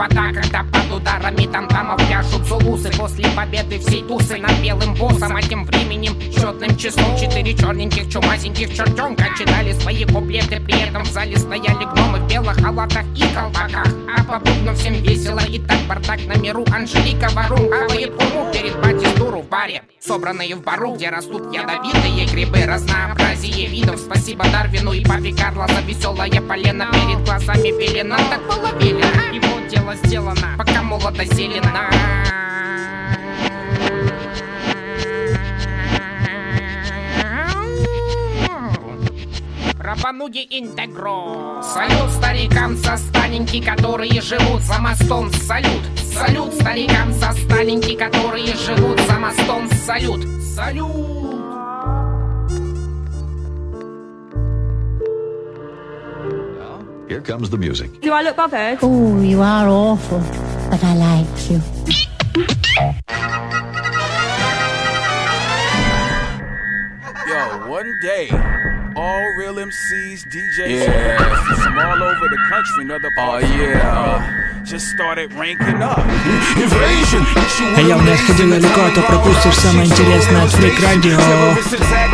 пота, когда под ударами там-тамов пляшут зулусы После победы всей тусы над белым боссом А тем временем счетным числом Четыре черненьких чумазеньких чертенка Читали свои куплеты, при этом в зале стояли гномы В белых халатах и колпаках. А по бубну всем весело И так бардак на миру. Анжелика Варум Хавает уму перед батистуру в баре Собранные в бару, где растут ядовитые грибы Разнообразие видов. Спасибо Дарвину и папе Карло За веселое полено перед глазами пелена Так было велено И вот дело сделано Пока молодо зелено. Рапануди интегро. Салют старикам со Сталинки, которые живут за мостом. Салют, салют старикам со Сталинки, которые живут за мостом. Салют, салют Here comes the music. Do I look bothered? Oh, you are awful, but I like you. Yo, one day, all real MCs, DJs, Yeah. from all over the country and other parts Oh, yeah. just started ranking up. Invasion! А я не отходи далеко, а то пропустишь самое интересное от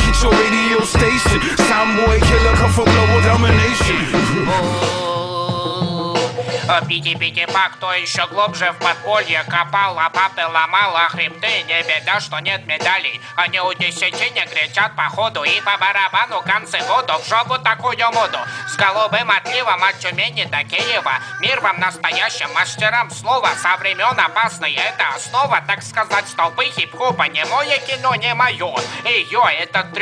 hit your radio station. Soundboy killer come for global domination. Пити-пити-па, кто еще глубже в подполье Копал, лопаты а хребты Не беда, что нет медалей. Они у десятине кричат по ходу И по барабану концы года В жогу такую моду. С голубым отливом от Тюмени до Киева Мир вам настоящим мастерам слова Со времен опасной это основа Так сказать, столпы хип-хопа Не мое кино, не мое Ее, это трё